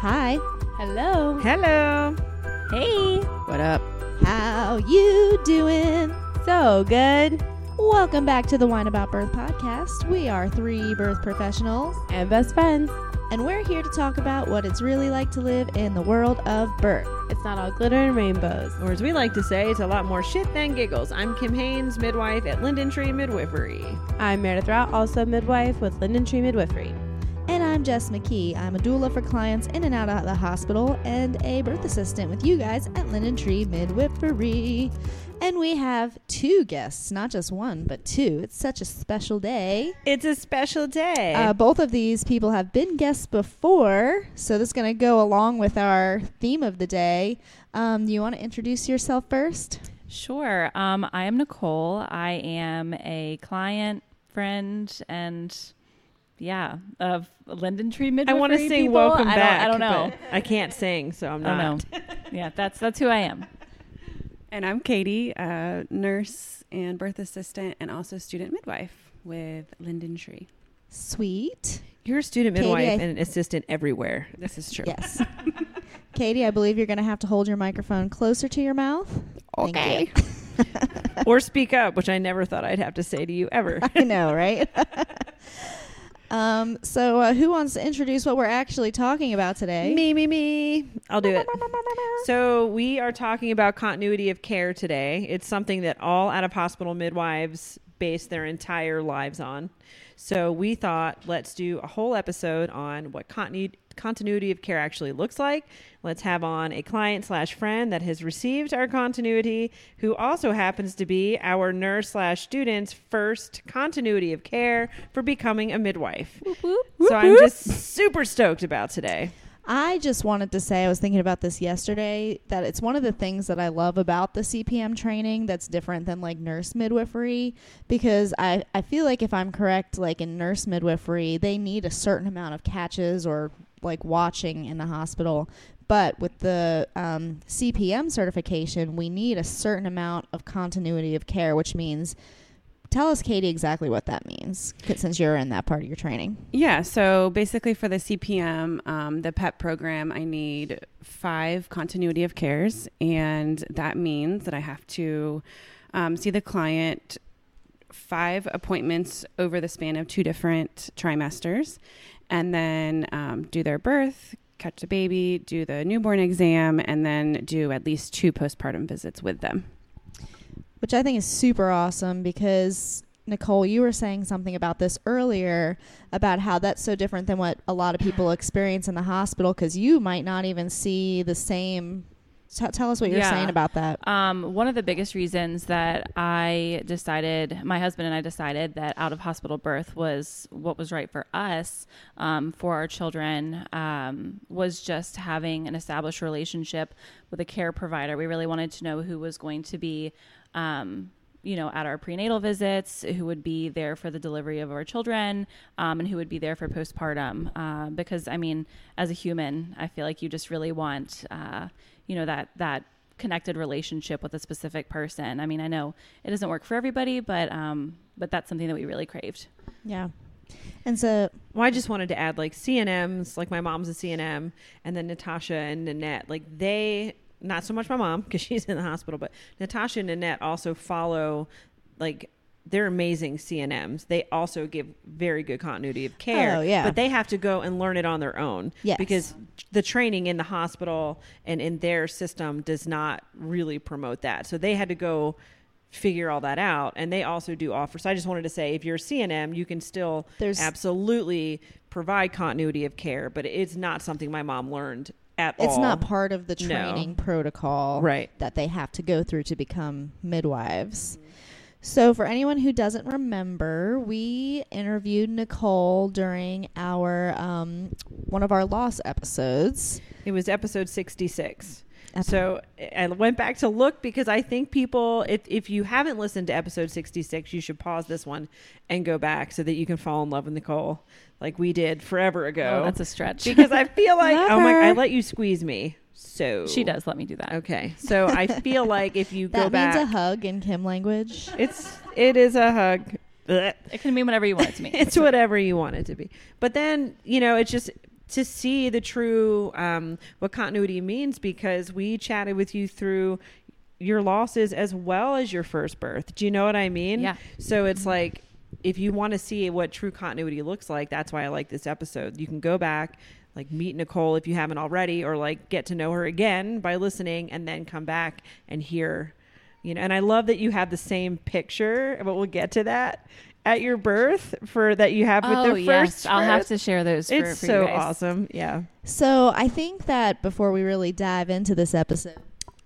Hi. Hello. Hello. Hey. What up? How you doing? So good. Welcome back to the Wine About Birth podcast. We are three birth professionals, And best friends. and we're here to talk about what it's really like to live in the world of birth. It's not all glitter and rainbows. Or as we like to say, it's a lot more shit than giggles. I'm Kim Haynes, midwife at Linden Tree Midwifery. I'm Meredith Rout, also midwife with Linden Tree Midwifery. I'm Jess McKee. I'm a doula for clients in and out of the hospital and a birth assistant with you guys at Linden Tree Midwifery. And we have two guests, not just one, but two. It's such a special day. It's a special day. Uh, both of these people have been guests before, so this is going to go along with our theme of the day. Um, you want to introduce yourself first? Sure. Um, I am Nicole. I am a client, friend, and yeah, of Linden Tree midwifery. I want to sing people. "Welcome I Back." I don't know. I can't sing, so I'm don't not. know. yeah, that's that's who I am. And I'm Katie, uh, nurse and birth assistant, and also student midwife with Linden Tree. Sweet. You're a student Katie, midwife I- and an assistant everywhere. This is true. Yes. Katie, I believe you're going to have to hold your microphone closer to your mouth. Okay. you. or speak up, which I never thought I'd have to say to you ever. I know, right? Um, so, uh, who wants to introduce what we're actually talking about today? Me, me, me. I'll do it. So, we are talking about continuity of care today. It's something that all out of hospital midwives base their entire lives on. So, we thought let's do a whole episode on what continuity continuity of care actually looks like. Let's have on a client slash friend that has received our continuity, who also happens to be our nurse slash student's first continuity of care for becoming a midwife. So I'm just super stoked about today. I just wanted to say, I was thinking about this yesterday, that it's one of the things that I love about the CPM training that's different than like nurse midwifery. Because I, I feel like if I'm correct, like in nurse midwifery, they need a certain amount of catches or like watching in the hospital. But with the um, CPM certification, we need a certain amount of continuity of care, which means. Tell us, Katie, exactly what that means since you're in that part of your training. Yeah, so basically for the CPM, um, the PEP program, I need five continuity of cares, and that means that I have to um, see the client five appointments over the span of two different trimesters, and then um, do their birth, catch the baby, do the newborn exam, and then do at least two postpartum visits with them. which I think is super awesome because Nicole, you were saying something about this earlier about how that's so different than what a lot of people experience in the hospital because you might not even see the same. T- tell us what you're Yeah. saying about that. Um, one of the biggest reasons that I decided, my husband and I decided that out of hospital birth was what was right for us, um, for our children, um, was just having an established relationship with a care provider. We really wanted to know who was going to be, um, you know, at our prenatal visits, who would be there for the delivery of our children, um, and who would be there for postpartum. Uh, because, I mean, as a human, I feel like you just really want, uh, you know, that that connected relationship with a specific person. I mean, I know it doesn't work for everybody, but um, but that's something that we really craved. Yeah. And so, Well, I just wanted to add like CNMs, like my mom's a CNM, and then Natasha and Nanette, like they, not so much my mom because she's in the hospital, but Natasha and Nanette also follow, like, they're amazing CNMs. They also give very good continuity of care. Oh, yeah. But they have to go and learn it on their own. Yes. Because the training in the hospital and in their system does not really promote that. So they had to go figure all that out and they also do offer so i just wanted to say if you're a cnm you can still There's- absolutely provide continuity of care but it's not something my mom learned at all it's not part of the No. training protocol Right. that they have to go through to become midwives. Mm-hmm. So, for anyone who doesn't remember, we interviewed Nicole during our um, one of our loss episodes. it was episode 66 Ep- so i went back to look because i think people if, if you haven't listened to episode 66 you should pause this one and go back so that you can fall in love with nicole like we did forever ago Oh, that's a stretch. because i feel like oh my i let you squeeze me so she does let me do that. okay so i feel like if you go That back means a hug in Kim language. It's it is a hug. It can mean whatever you want it to mean. It's whatever you want it to be. But then, you know, it's just to see the true um, what continuity means because we chatted with you through your losses as well as your first birth. Do you know what I mean? Yeah. So it's like if you want to see what true continuity looks like, that's why I like this episode. You can go back, like meet Nicole if you haven't already, or like get to know her again by listening and then come back and hear, you know. And I love that you have the same picture, but we'll get to that at your birth for that you have with oh the yes, first. I'll have to share those. For, It's for so you guys. awesome. Yeah. So I think that before we really dive into this episode,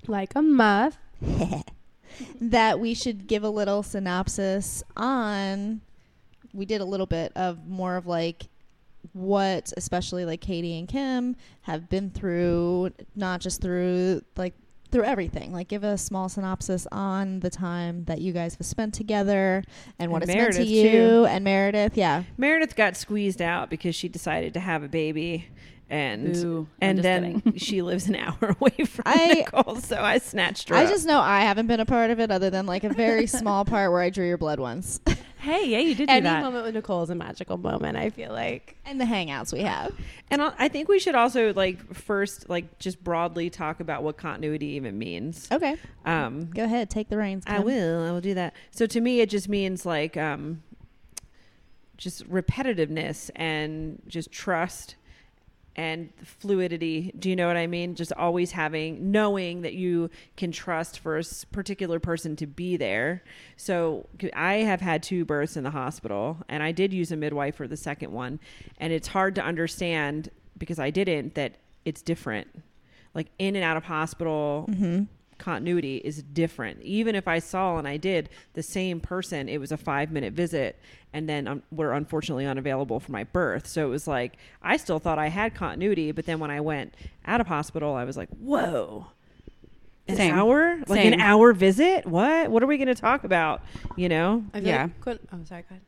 Like a muff. that we should give a little synopsis on. We did a little bit of more of like what, especially like Katie and Kim have been through, not just through like through everything. Like, give a small synopsis on the time that you guys have spent together and what And it's meant to you. too. And Meredith, yeah. Meredith got squeezed out because she decided to have a baby. And Boo. I'm and then she lives an hour away from I- Nicole, so I snatched her. I up. just know I haven't been a part of it other than like a very small part where I drew your blood once Hey, yeah, you did do Any that. moment with Nicole is a magical moment. I feel like. and the hangouts we have. And I I think we should also like first like just broadly talk about what continuity even means. Okay. Um, Go ahead. Take the reins. I will. I will do that. So to me, it just means like um, just repetitiveness and just trust and fluidity. Do you know what I mean? Just always having, knowing that you can trust for a particular person to be there. So I have had two births in the hospital, and I did use a midwife for the second one, and it's hard to understand because I didn't that it's different. Like in and out of hospital, mm-hmm. Continuity is different. Even if I saw and I did the same person, it was a five minute visit, and then um, were unfortunately unavailable for my birth. So it was like I still thought I had continuity, but then when I went out of hospital, I was like, whoa. An Same. hour, like Same. an hour visit. What? What are we going to talk about? You know? I feel Yeah. Like when, oh, sorry. Go ahead.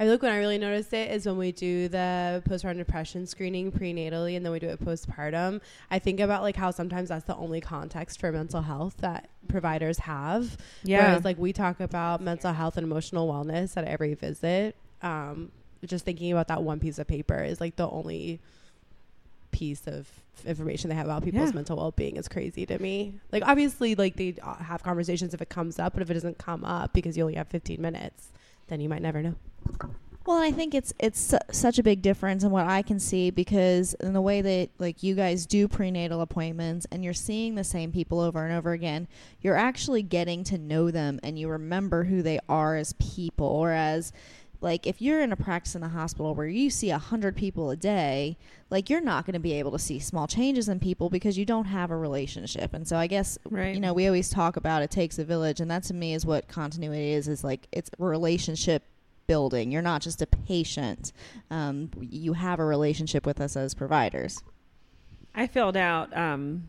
I feel like when I really noticed it is when we do the postpartum depression screening prenatally and then we do it postpartum. I think about like how sometimes that's the only context for mental health that providers have. Yeah. Whereas like we talk about mental health and emotional wellness at every visit. Um, just thinking about that one piece of paper is like the only piece of information they have about people's Yeah. mental well-being is crazy to me. Like obviously like they have conversations if it comes up, but if it doesn't come up because you only have 15 minutes, then you might never know. Well, I think it's it's su- such a big difference in what I can see because in the way that like you guys do prenatal appointments and you're seeing the same people over and over again, you're actually getting to know them and you remember who they are as people. Whereas, like if you're in a practice in the hospital where you see a hundred people a day, like you're not going to be able to see small changes in people because you don't have a relationship. And so I guess Right. you know we always talk about it takes a village, and that to me is what continuity is. Is like it's a relationship building. You're not just a patient. Um, you have a relationship with us as providers. I filled out um,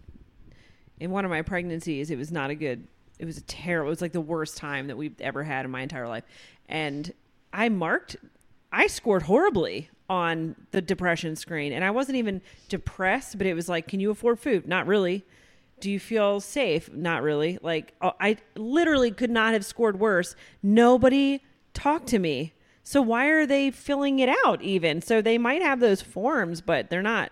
in one of my pregnancies. It was not a good. It was a terrible. It was like the worst time that we've ever had in my entire life, and I marked. I scored horribly on the depression screen, and I wasn't even depressed. But it was like, can you afford food? Not really. Do you feel safe? Not really. Like uh, I literally could not have scored worse. Nobody talked to me. So why are they filling it out even? So they might have those forms, but they're not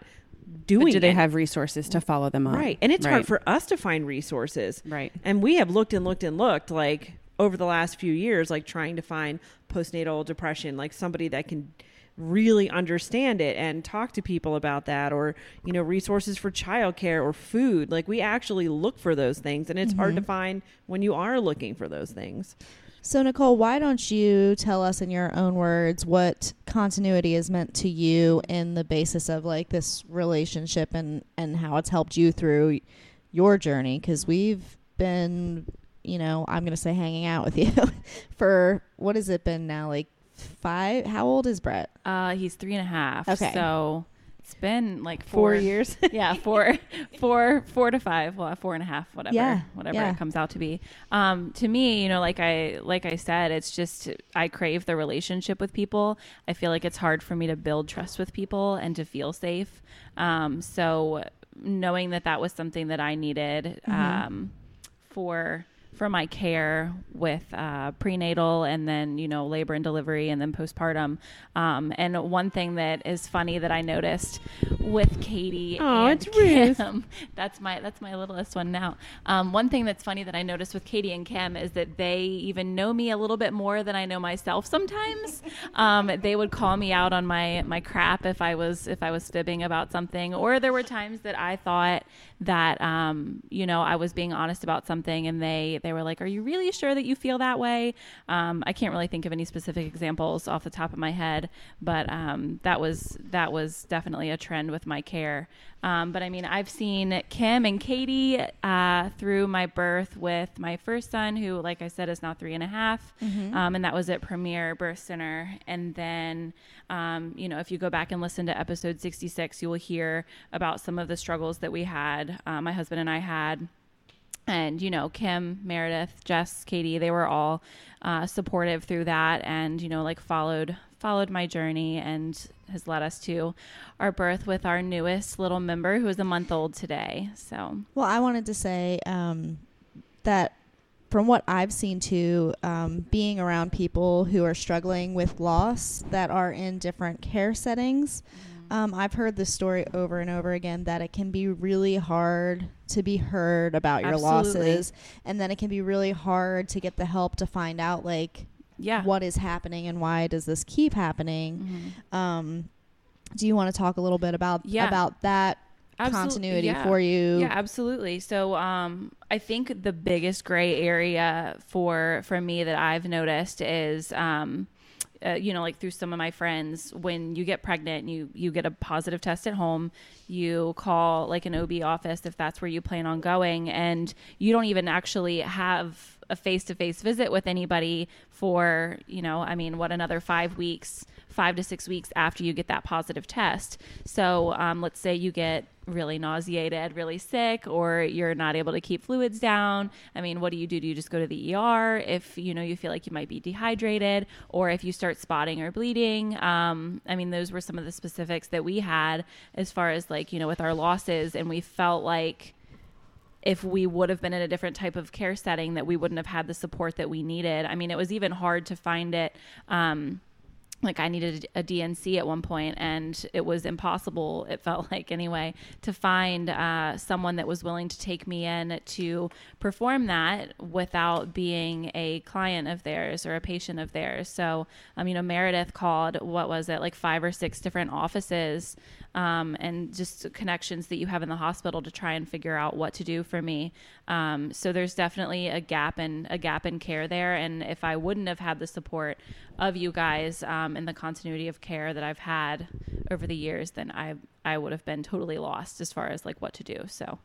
doing But do they it. have resources to follow them up? Right. And it's Right. hard for us to find resources. Right. And we have looked and looked and looked like over the last few years, like trying to find postnatal depression, like somebody that can really understand it and talk to people about that or you know resources for childcare or food like we actually look for those things and it's hard to mm-hmm. find when you are looking for those things So Nicole, why don't you tell us in your own words what continuity is meant to you in the basis of like this relationship and and how it's helped you through your journey? Because we've been, you know, I'm gonna say hanging out with you for what has it been now? Like five? How old is Brett? Uh, he's three and a half. Okay. So it's been like four four, years yeah, four, four, four to five. Well, four and a half, whatever, Yeah, whatever yeah. it comes out to be. Um, to me, you know, like I, like I said, it's just I crave the relationship with people. I feel like it's hard for me to build trust with people and to feel safe. Um, so knowing that that was something that I needed, um, for for my care with uh, prenatal and then you know labor and delivery and then postpartum. Um, and one thing that is funny that I noticed with Katie, Oh, and it's. Kim, that's my that's my littlest one now. Um, one thing that's funny that I noticed with Katie and Kim is that they even know me a little bit more than I know myself. Sometimes um, they would call me out on my my crap if I was if I was fibbing about something, or there were times that I thought that um, you know I was being honest about something, and they they were like, "Are you really sure that you feel that way?" Um, I can't really think of any specific examples off the top of my head, but um, that was that was definitely a trend with my care. Um, but I mean, I've seen Kim and Katie uh, through my birth with my first son, who, like I said, is now three and a half. Um, and that was at Premier Birth Center. And then, um, you know, if you go back and listen to episode 66, you will hear about some of the struggles that we had, uh, my husband and I had and you know kim meredith jess katie they were all uh, supportive through that and you know like followed followed my journey and has led us to our birth with our newest little member who is a month old today. So Well, I wanted to say um, that from what I've seen too, um, being around people who are struggling with loss that are in different care settings, um, I've heard this story over and over again that it can be really hard to be heard about your Absolutely. losses, and then it can be really hard to get the help to find out like yeah what is happening and why does this keep happening. Mhm. Um, do you want to talk a little bit about Yeah. about that continuity yeah. for you? Yeah, absolutely. So, um, I think the biggest gray area for for me that I've noticed is, um, uh, you know, like through some of my friends, when you get pregnant, and you you get a positive test at home, you call like an OB office if that's where you plan on going, and you don't even actually have a face to face visit with anybody for, you know, I mean, what another five weeks, five to six weeks after you get that positive test. So, um, let's say you get really nauseated, really sick, or you're not able to keep fluids down. I mean, what do you do? Do you just go to the ER if you know you feel like you might be dehydrated, or if you start spotting or bleeding? Um, I mean, those were some of the specifics that we had as far as like you know with our losses, and we felt like if we would have been in a different type of care setting that we wouldn't have had the support that we needed. I mean, it was even hard to find it. Um, like I needed a DNC at one point, and it was impossible. It felt like anyway to find uh, someone that was willing to take me in to perform that without being a client of theirs or a patient of theirs. So, um, you know, Meredith called what was it like five or six different offices um, and just connections that you have in the hospital to try and figure out what to do for me. Um, so there's definitely a gap in a gap in care there, and if I wouldn't have had the support of you guys um, and the continuity of care that I've had over the years, then I I would have been totally lost as far as like what to do. So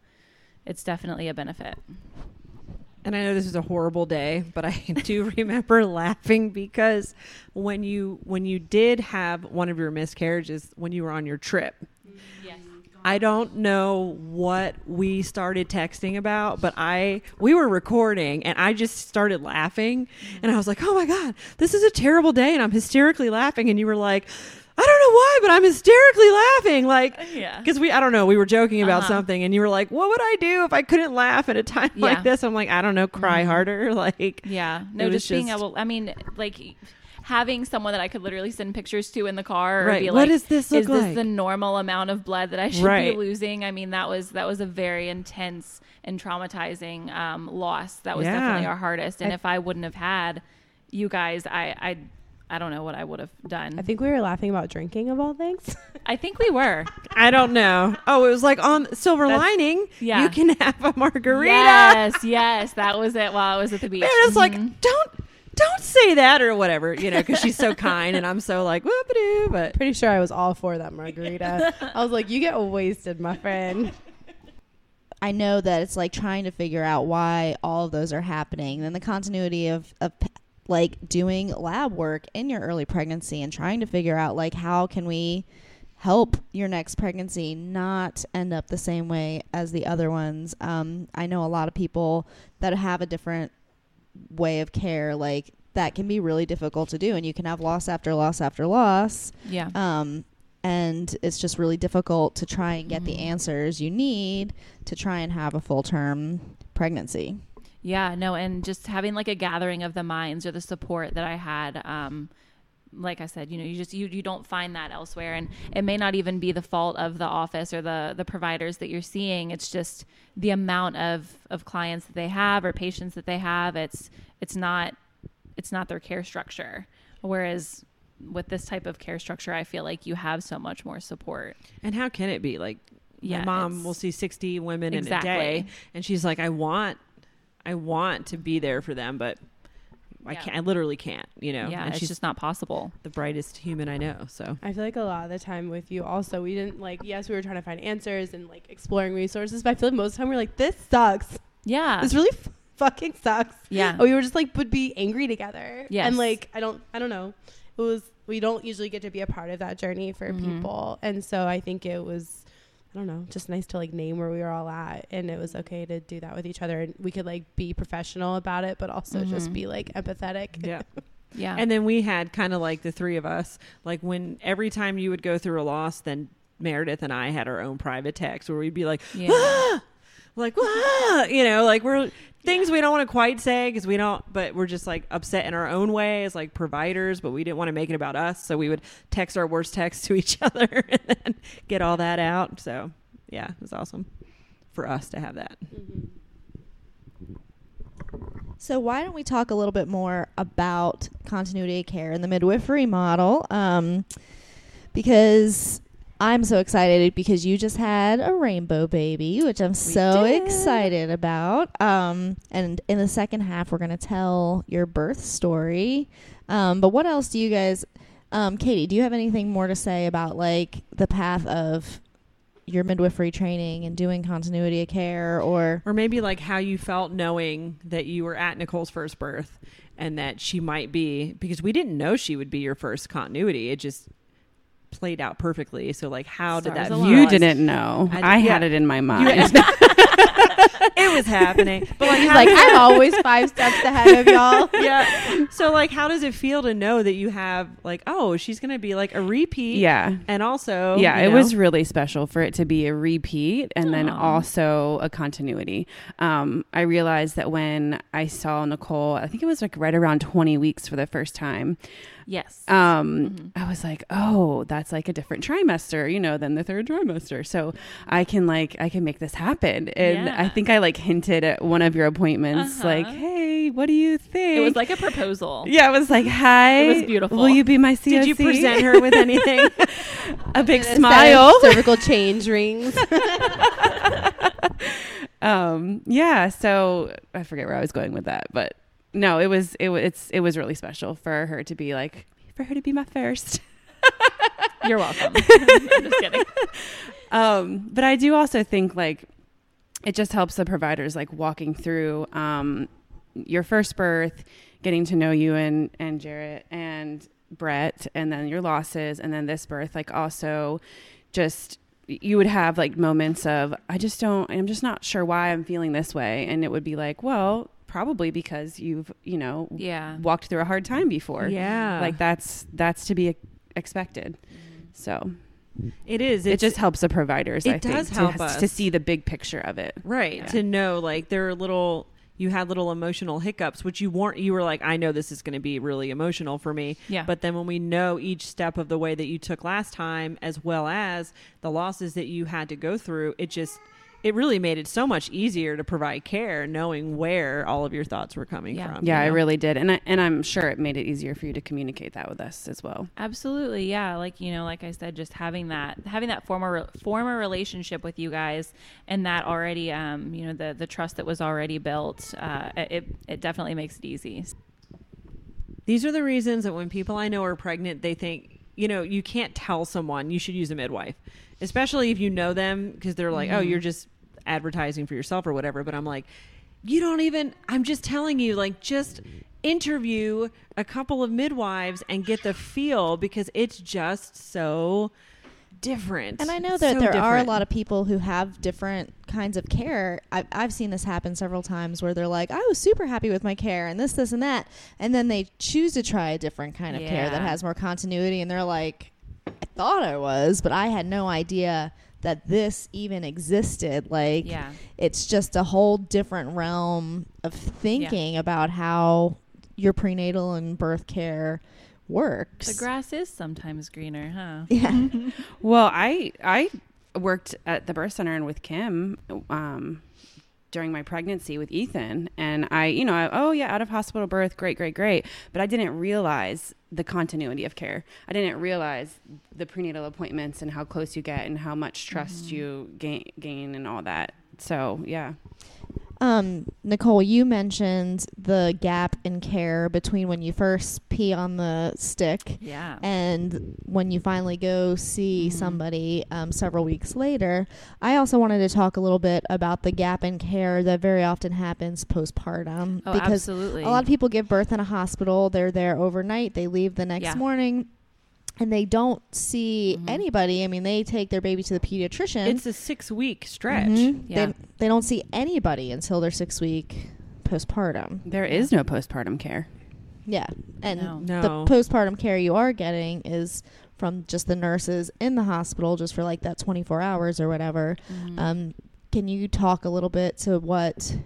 it's definitely a benefit. And I know this was a horrible day, but I do remember laughing because when you when you did have one of your miscarriages when you were on your trip. Yes. I don't know what we started texting about, but I we were recording and I just started laughing and I was like, "Oh my god, this is a terrible day." And I'm hysterically laughing and you were like, "I don't know why, but I'm hysterically laughing." Like Yeah. because we I don't know, we were joking about Uh-huh. something and you were like, "What would I do if I couldn't laugh at a time Yeah. like this?" I'm like, "I don't know, cry harder." Like Yeah. No, was just being just- able. I mean, like having someone that I could literally send pictures to in the car or Right. be What like, does this look is this the normal amount of blood that I should Right. be losing? I mean, that was that was a very intense and traumatizing um, loss. That was Yeah. definitely our hardest. And I- if I wouldn't have had you guys, I I. I don't know what I would have done. I think we were laughing about drinking of all things. I think we were. I don't know. Oh, it was like on Silver That's- Lining. yeah. You can have a margarita. Yes, yes, that was it. While I was at the beach, Meredith's like, Mhm. don't don't say that or whatever, you know, because she's so kind and I'm so like whoop-a-doo, but Pretty sure I was all for that margarita. I was like, you get wasted, my friend. I know that it's like trying to figure out why all of those are happening. Then the continuity of, of like doing lab work in your early pregnancy and trying to figure out like how can we help your next pregnancy not end up the same way as the other ones. Um, I know a lot of people that have a different way of care, like that can be really difficult to do, and you can have loss after loss after loss. yeah, Um, and it's just really difficult to try and get the Mhm. answers you need to try and have a full term pregnancy. Yeah, no, and just having like a gathering of the minds or the support that I had. Um, like I said, you know, you just you you don't find that elsewhere, and it may not even be the fault of the office or the the providers that you're seeing. It's just the amount of of clients that they have or patients that they have. It's it's not it's not their care structure. Whereas with this type of care structure, I feel like you have so much more support. And how can it be? Like, Yeah, my mom will see 60 women in a day, and she's like, I want, I want to be there for them, but I can't. I literally can't. You know. yeah, and it's she's just not possible. the brightest human I know. So I feel like a lot of the time with you also we didn't like yes we were trying to find answers and like exploring resources but I feel like most of the time we are like this sucks Yeah, this really f- fucking sucks yeah, we were just like would be angry together Yes. and like I don't I don't know it was we don't usually get to be a part of that journey for Mhm. people and so I think it was I don't know just nice to like name where we were all at and it was okay to do that with each other and we could like be professional about it but also just Mhm. be like empathetic yeah. yeah. And then we had kind of like the three of us, like when every time you would go through a loss, then Meredith and I had our own private text where we'd be like, yeah. ah! Like, you know, like we're things we don't want to quite say because we don't, but we're just like upset in our own way as like providers, but we didn't want to make it about us. So we would text our worst text to each other and then get all that out. So yeah, it was awesome for us to have that. So why don't we talk a little bit more about continuity of care and the midwifery model? Um, because I'm so excited because you just had a rainbow baby, which I'm so did. excited about. Um, and in the second half, we're gonna tell your birth story. Um, but what else do you guys, um, Katie? Do you have anything more to say about like the path of your midwifery training and doing continuity of care, or Or maybe like how you felt knowing that you were at Nicole's first birth and that she might be because we didn't know she would be your first continuity. It just played out perfectly. So like how did that aligned. You didn't know. I had yeah. it in my mind. it was happening. But like like I'm always five steps ahead of y'all yeah. So like how does it feel to know that you have like oh, she's going to be like a repeat yeah. and also yeah, you it know, was really special for it to be a repeat and then also a continuity. Um, I realized that when I saw Nicole, I think it was like right around 20 weeks for the first time. Yes. Um, Mhm. I was like, oh, that's like a different trimester, you know, than the third trimester. So I can like, I can make this happen. And I think I like hinted at one of your appointments, like, Uh-huh. hey, what do you think? it was like a proposal. yeah, it was like, hi. It was beautiful. Will you be my COC? Did you present her with anything? a big And smile? cervical change rings um yeah so i forget where i was going with that but no it was it was it's it was really special for her to be like for her to be my first You're welcome. I'm just kidding. um but i do also think like it just helps the providers like walking through um your first birth getting to know you and and jarrett and brett and then your losses and then this birth like also just you would have like moments of i just don't i'm just not sure why i'm feeling this way and it would be like well probably because you've you know Yeah. walked through a hard time before yeah. like that's that's to be expected so it is. it just helps the providers it i does to, help to us. see the big picture of it right Yeah. to know like there are little you had little emotional hiccups which you weren't you were like i know this is going to be really emotional for me Yeah. but then when we know each step of the way that you took last time as well as the losses that you had to go through it just it really made it so much easier to provide care knowing where all of your thoughts were coming Yeah. from yeah you i really did and I, and i'm sure it made it easier for you to communicate that with us as well Absolutely, yeah. Like you know, like I said, just having that having that former former relationship with you guys, and that already, um, you know, the the trust that was already built, uh, it it definitely makes it easy. These are the reasons that when people I know are pregnant, they think, you know, you can't tell someone you should use a midwife, especially if you know them because they're like, oh, Mhm. you're just advertising for yourself or whatever. But I'm like, you don't even, I'm just telling you, like, just interview a couple of midwives and get the feel because it's just so different. And I know that so there are a lot of people who have different kinds of care. I've, I've seen this happen several times where they're like, I was super happy with my care and this, this, and that. And then they choose to try a different kind of care that has more continuity. And they're like, I thought I was, but I had no idea that this even existed. Like Yeah. it's just a whole different realm of thinking about how your prenatal and birth care works. The grass is sometimes greener, huh? yeah. Well, I I worked at the birth center and with Kim um, during my pregnancy with Ethan, and I, you know, I, oh yeah, out of hospital birth, great, great, great. But I didn't realize the continuity of care. I didn't realize the prenatal appointments and how close you get and how much trust mm-hmm. you gain, gain and all that. So yeah, Um, Nicole, you mentioned the gap in care between when you first pee on the stick Yeah. and when you finally go see somebody um, several weeks later. I also wanted to talk a little bit about the gap in care that very often happens postpartum Oh, because absolutely. a lot of people give birth in a hospital. They're there overnight. They leave the next Yeah. morning. And they don't see Mhm. anybody. I mean, they take their baby to the pediatrician. It's a six week stretch. Mhm. Yeah. They, they don't see anybody until their six week postpartum. there is no postpartum care. Yeah. And No. No. the postpartum care you are getting is from just the nurses in the hospital just for like that 24 hours or whatever. Mhm. Um, can you talk a little bit to what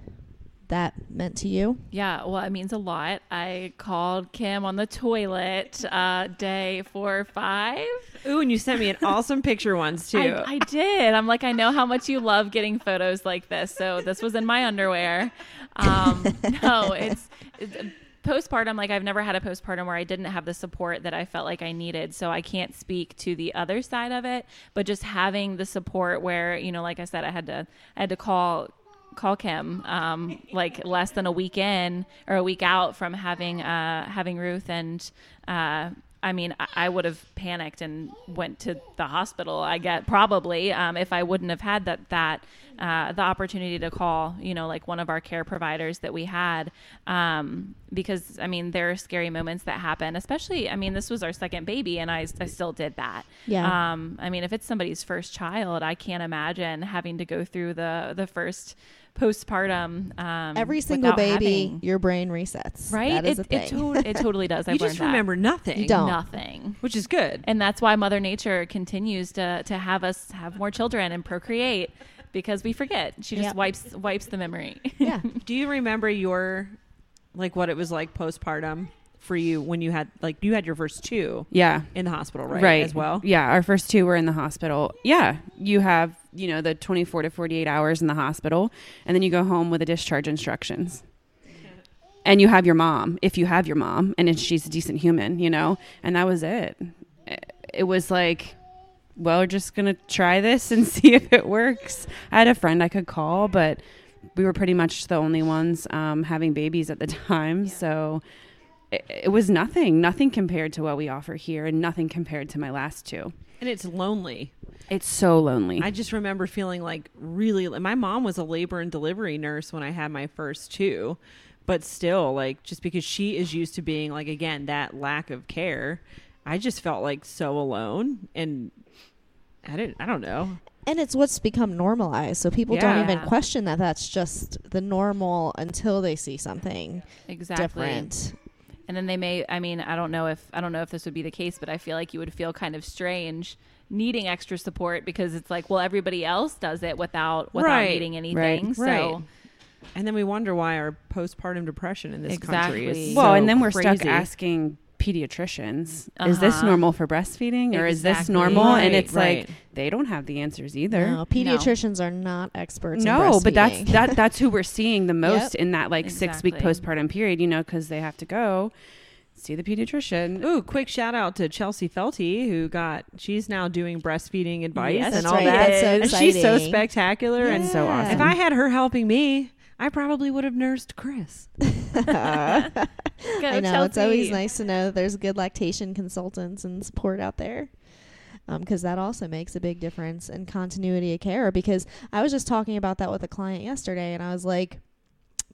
that meant to you? Yeah, well, it means a lot. I called Kim on the toilet uh, day four or five. Ooh, and you sent me an awesome picture once too. I, I did. I'm like, I know how much you love getting photos like this. So this was in my underwear. Um, no, it's, it's postpartum. Like I've never had a postpartum where I didn't have the support that I felt like I needed. So I can't speak to the other side of it, but just having the support where, you know, like I said, I had to, I had to call call Kim um, like less than a week in or a week out from having uh, having Ruth. And uh, I mean I, I would have panicked and went to the hospital I get probably um, if I wouldn't have had that that uh, the opportunity to call you know like one of our care providers that we had. Um, because I mean there are scary moments that happen especially I mean this was our second baby and I, I still did that. Yeah. um, I mean, if it's somebody's first child, I can't imagine having to go through the the first postpartum. Um, Every single baby, having- your brain resets. right? That is it, a it, to- it totally does. I've you just learned remember nothing. You don't. nothing. which is good. And that's why Mother Nature continues to to have us have more children and procreate because we forget. She just Yep. wipes wipes the memory. yeah. Do you remember your like what it was like postpartum for you when you had like you had your first two Yeah. in the hospital, right? right As well. Yeah, our first two were in the hospital. Yeah, you have, you know, the 24 to 48 hours in the hospital, and then you go home with the discharge instructions. And you have your mom, if you have your mom, and if she's a decent human, you know, and that was it. It was like, well, we're just going to try this and see if it works. I had a friend I could call, but we were pretty much the only ones um, having babies at the time. So it, it was nothing, nothing compared to what we offer here, and nothing compared to my last two. And it's lonely. It's so lonely. I just remember feeling like really. My mom was a labor and delivery nurse when I had my first two, but still, like just because she is used to being like again that lack of care, I just felt like so alone, and I didn't. I don't know. And it's what's become normalized. So people don't even question that that's just the normal until they see something exactly. different. And then they may i mean i don't know if i don't know if this would be the case but i feel like you would feel kind of strange needing extra support because it's like well everybody else does it without without Right. needing anything so Right. And then we wonder why our postpartum depression in this country is well, so and then we're stuck asking pediatricians, is this Uh-huh. normal for breastfeeding or is this Exactly. normal? and it's right. like they don't have the answers either. No, pediatricians are not experts. in No, but that's that that's who we're seeing the most Yep. in that like six week postpartum period, you know, because they have to go see the pediatrician. Ooh, quick shout out to Chelsea Felty, who got she's now doing breastfeeding advice Yes, and That's all right. that. That's so and she's so exciting. spectacular and so awesome. If I had her helping me, I probably would have nursed Chris. I know it's always nice to know that there's good lactation consultants and support out there. Because that also makes a big difference in continuity of care. Because I was just talking about that with a client yesterday, and I was like,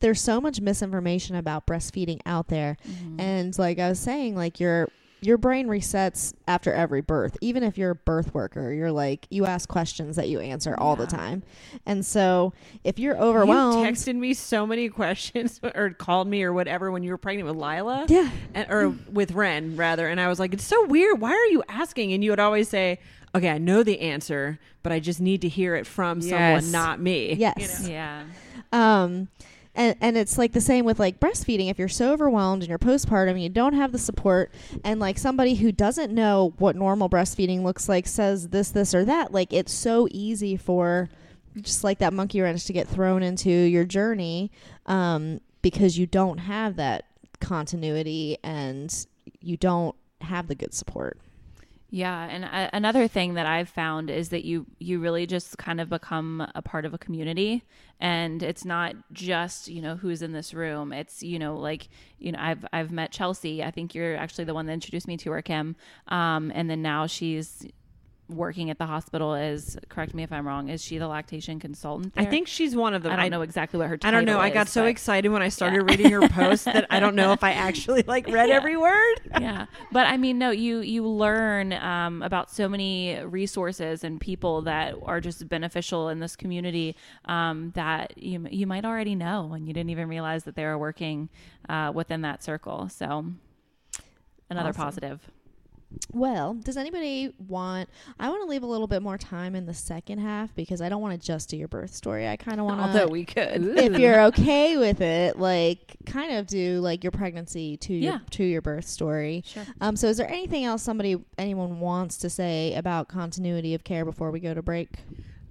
there's so much misinformation about breastfeeding out there. Mhm. And like I was saying, like your your brain resets after every birth. Even if you're a birth worker, you're like you ask questions that you answer all the time. And so if you're overwhelmed, You texted me so many questions or called me or whatever when you were pregnant with Lila. yeah, and, or with Ren rather, and I was like, "It's so weird. Why are you asking?" And you would always say, "Okay, I know the answer, but I just need to hear it from Yes. someone, not me." Yes. Yeah. Um, and, and it's like the same with like breastfeeding. If you're so overwhelmed and you're postpartum and you don't have the support, and like somebody who doesn't know what normal breastfeeding looks like says this, this, or that, like it's so easy for just like that monkey wrench to get thrown into your journey um, because you don't have that continuity and you don't have the good support. Yeah, and uh, another thing that I've found is that you you really just kind of become a part of a community, and it's not just you know who's in this room. It's you know like you know I've I've met Chelsea. I think you're actually the one that introduced me to her, Kim. Um, and then now she's working at the hospital is correct me if I'm wrong. Is she the lactation consultant? I think she's one of them. I don't know exactly what her. I don't know. I got is, so but- excited when I started Yeah. reading her post that I don't know if I actually like read Yeah. every word. yeah but i mean no you you learn um, about so many resources and people that are just beneficial in this community um, that you, you might already know and you didn't even realize that they were working uh, within that circle so another Awesome. positive Well, does anybody want? I want to leave a little bit more time in the second half because I don't want to just do your birth story. I kind of want to. Although we could. if you're okay with it, like kind of do like your pregnancy to your to your birth story. sure Um, so is there anything else somebody anyone wants to say about continuity of care before we go to break?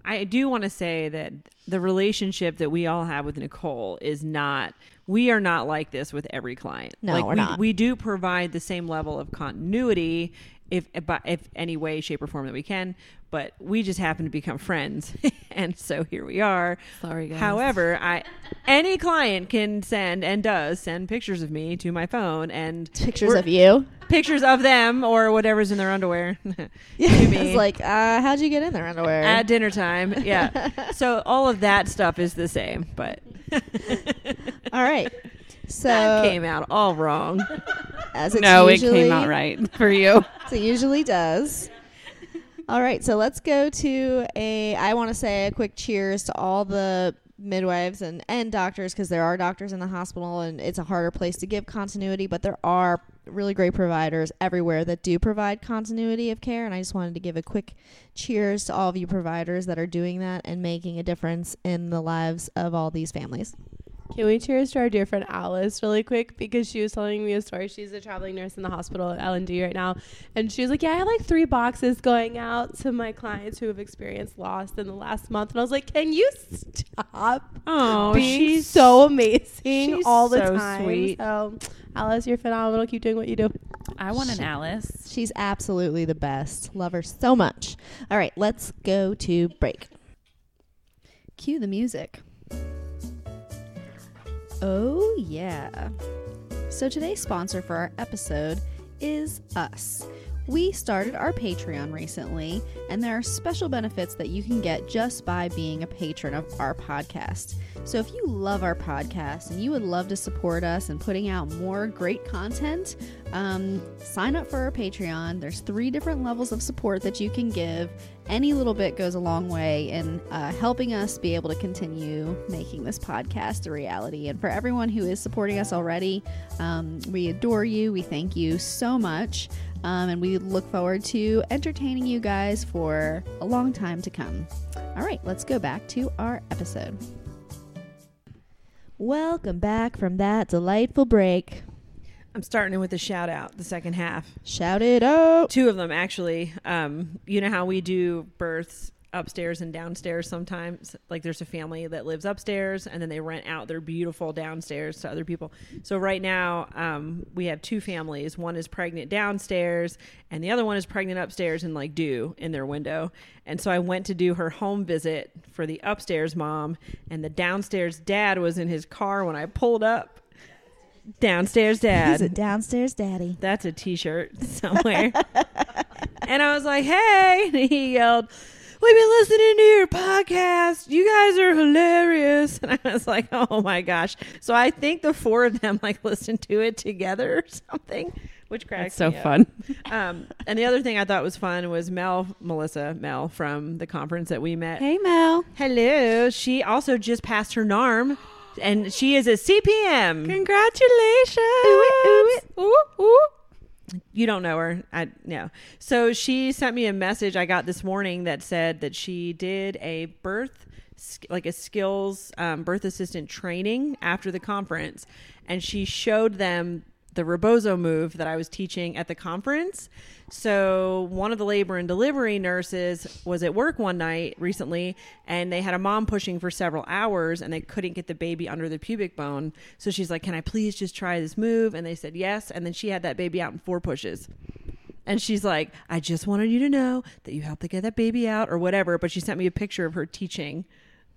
I do want to say that the relationship that we all have with Nicole is not. We are not like this with every client. No, like we're we, not. We do provide the same level of continuity, if if, if any way, shape, or form that we can. But we just happen to become friends, and so here we are. sorry guys However, I any client can send and does send pictures of me to my phone and Pictures of you. pictures of them or whatever's in their underwear. Yeah, me. it's like, uh, how'd you get in their underwear? at dinner time. Yeah. so all of that stuff is the same, but All right. So that came out all wrong. as it's no, usually, it came out right for you. as it usually does. All right, so let's go to a. I want to say a quick cheers to all the midwives and and doctors because there are doctors in the hospital and it's a harder place to give continuity, but there are really great providers everywhere that do provide continuity of care. And I just wanted to give a quick cheers to all of you providers that are doing that and making a difference in the lives of all these families. Can we cheers to our dear friend Alice really quick because she was telling me a story. She's a traveling nurse in the hospital at L and D right now, and she was like, "Yeah, I have like three boxes going out to my clients who have experienced loss in the last month." And I was like, "Can you stop Oh, being she's so amazing she's all the so time?" sweet. So, Alice, you're phenomenal. Keep doing what you do. i want an alice She's absolutely the best. Love her so much. All right, let's go to break. Cue the music. Oh, yeah. So today's sponsor for our episode is us. We started our Patreon recently, and there are special benefits that you can get just by being a patron of our podcast. So if you love our podcast and you would love to support us in putting out more great content, um, sign up for our Patreon. There's three different levels of support that you can give. Any little bit goes a long way in uh, helping us be able to continue making this podcast a reality. And for everyone who is supporting us already, um, we adore you. We thank you so much. Um, and we look forward to entertaining you guys for a long time to come. All right, let's go back to our episode. Welcome back from that delightful break. I'm starting with a shout out the second half. Shout it out. Two of them actually. Um, you know how we do births upstairs and downstairs sometimes. Like there's a family that lives upstairs and then they rent out their beautiful downstairs to other people. So right now, um, we have two families. One is pregnant downstairs and the other one is pregnant upstairs and like due in their window. And so I went to do her home visit for the upstairs mom and the downstairs dad was in his car when I pulled up. Downstairs dad. He's a downstairs daddy. That's a t-shirt somewhere. and I was like, "Hey!" And he yelled, "We've been listening to your podcast. You guys are hilarious." And I was like, "Oh my gosh!" So I think the four of them like listened to it together or something, which cracks That's so me up. fun. Um, and the other thing I thought was fun was Mel, Melissa, Mel from the conference that we met. Hey, Mel. Hello. She also just passed her NARM, and she is a CPM. Congratulations. Ooh, ooh. You don't know her. I no. So she sent me a message I got this morning that said that she did a birth like a skills um, birth assistant training after the conference and she showed them the rebozo move that I was teaching at the conference. So one of the labor and delivery nurses was at work one night recently and they had a mom pushing for several hours and they couldn't get the baby under the pubic bone. So she's like, "Can I please just try this move?" And they said, "Yes." And then she had that baby out in four pushes. And she's like, I just wanted you to know that you helped to get that baby out or whatever. But she sent me a picture of her teaching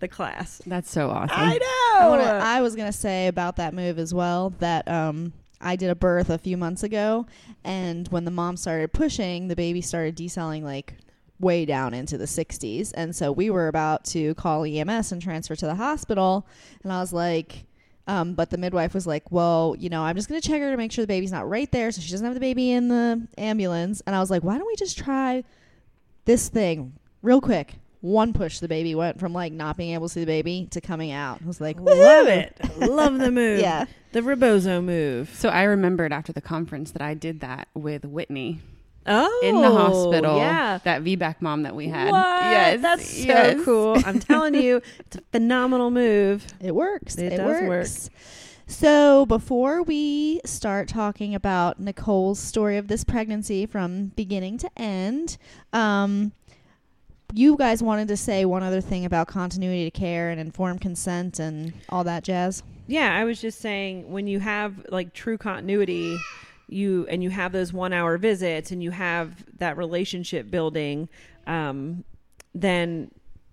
the class. That's so awesome. I I, know. wanna, I was gonna say about that move as well that um I did a birth a few months ago, and when the mom started pushing, the baby started decelling like way down into the 60s, and so we were about to call EMS and transfer to the hospital, and I was like. Um, but the midwife was like, "Well, you know, I'm just gonna check her to make sure the baby's not right there, so she doesn't have the baby in the ambulance." And I was like, "Why don't we just try this thing real quick?" One push, the baby went from like not being able to see the baby to coming out. I was like, Love it. Love the move. Yeah. The rebozo move. So I remembered after the conference that I did that with Whitney Oh. in the hospital. Yeah. That VBAC mom that we had. What? Yes. That's so yes. cool. I'm telling you, it's a phenomenal move. It works. It It, does work. So before we start talking about Nicole's story of this pregnancy from beginning to end, um, you guys wanted to say one other thing about continuity to care and informed consent and all that jazz. Yeah, I was just saying when you have like true continuity, you and you have those one hour visits and you have that relationship building, um, then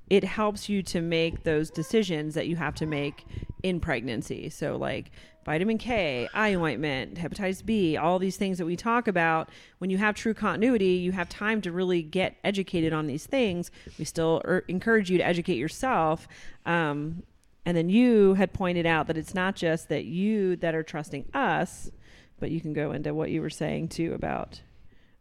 it helps you to make those decisions that you have to make in pregnancy. So like vitamin K, eye ointment, hepatitis B, all these things that we talk about. When you have true continuity, you have time to really get educated on these things. We still er- encourage you to educate yourself. Um, and then you had pointed out that it's not just that you that are trusting us, but you can go into what you were saying too about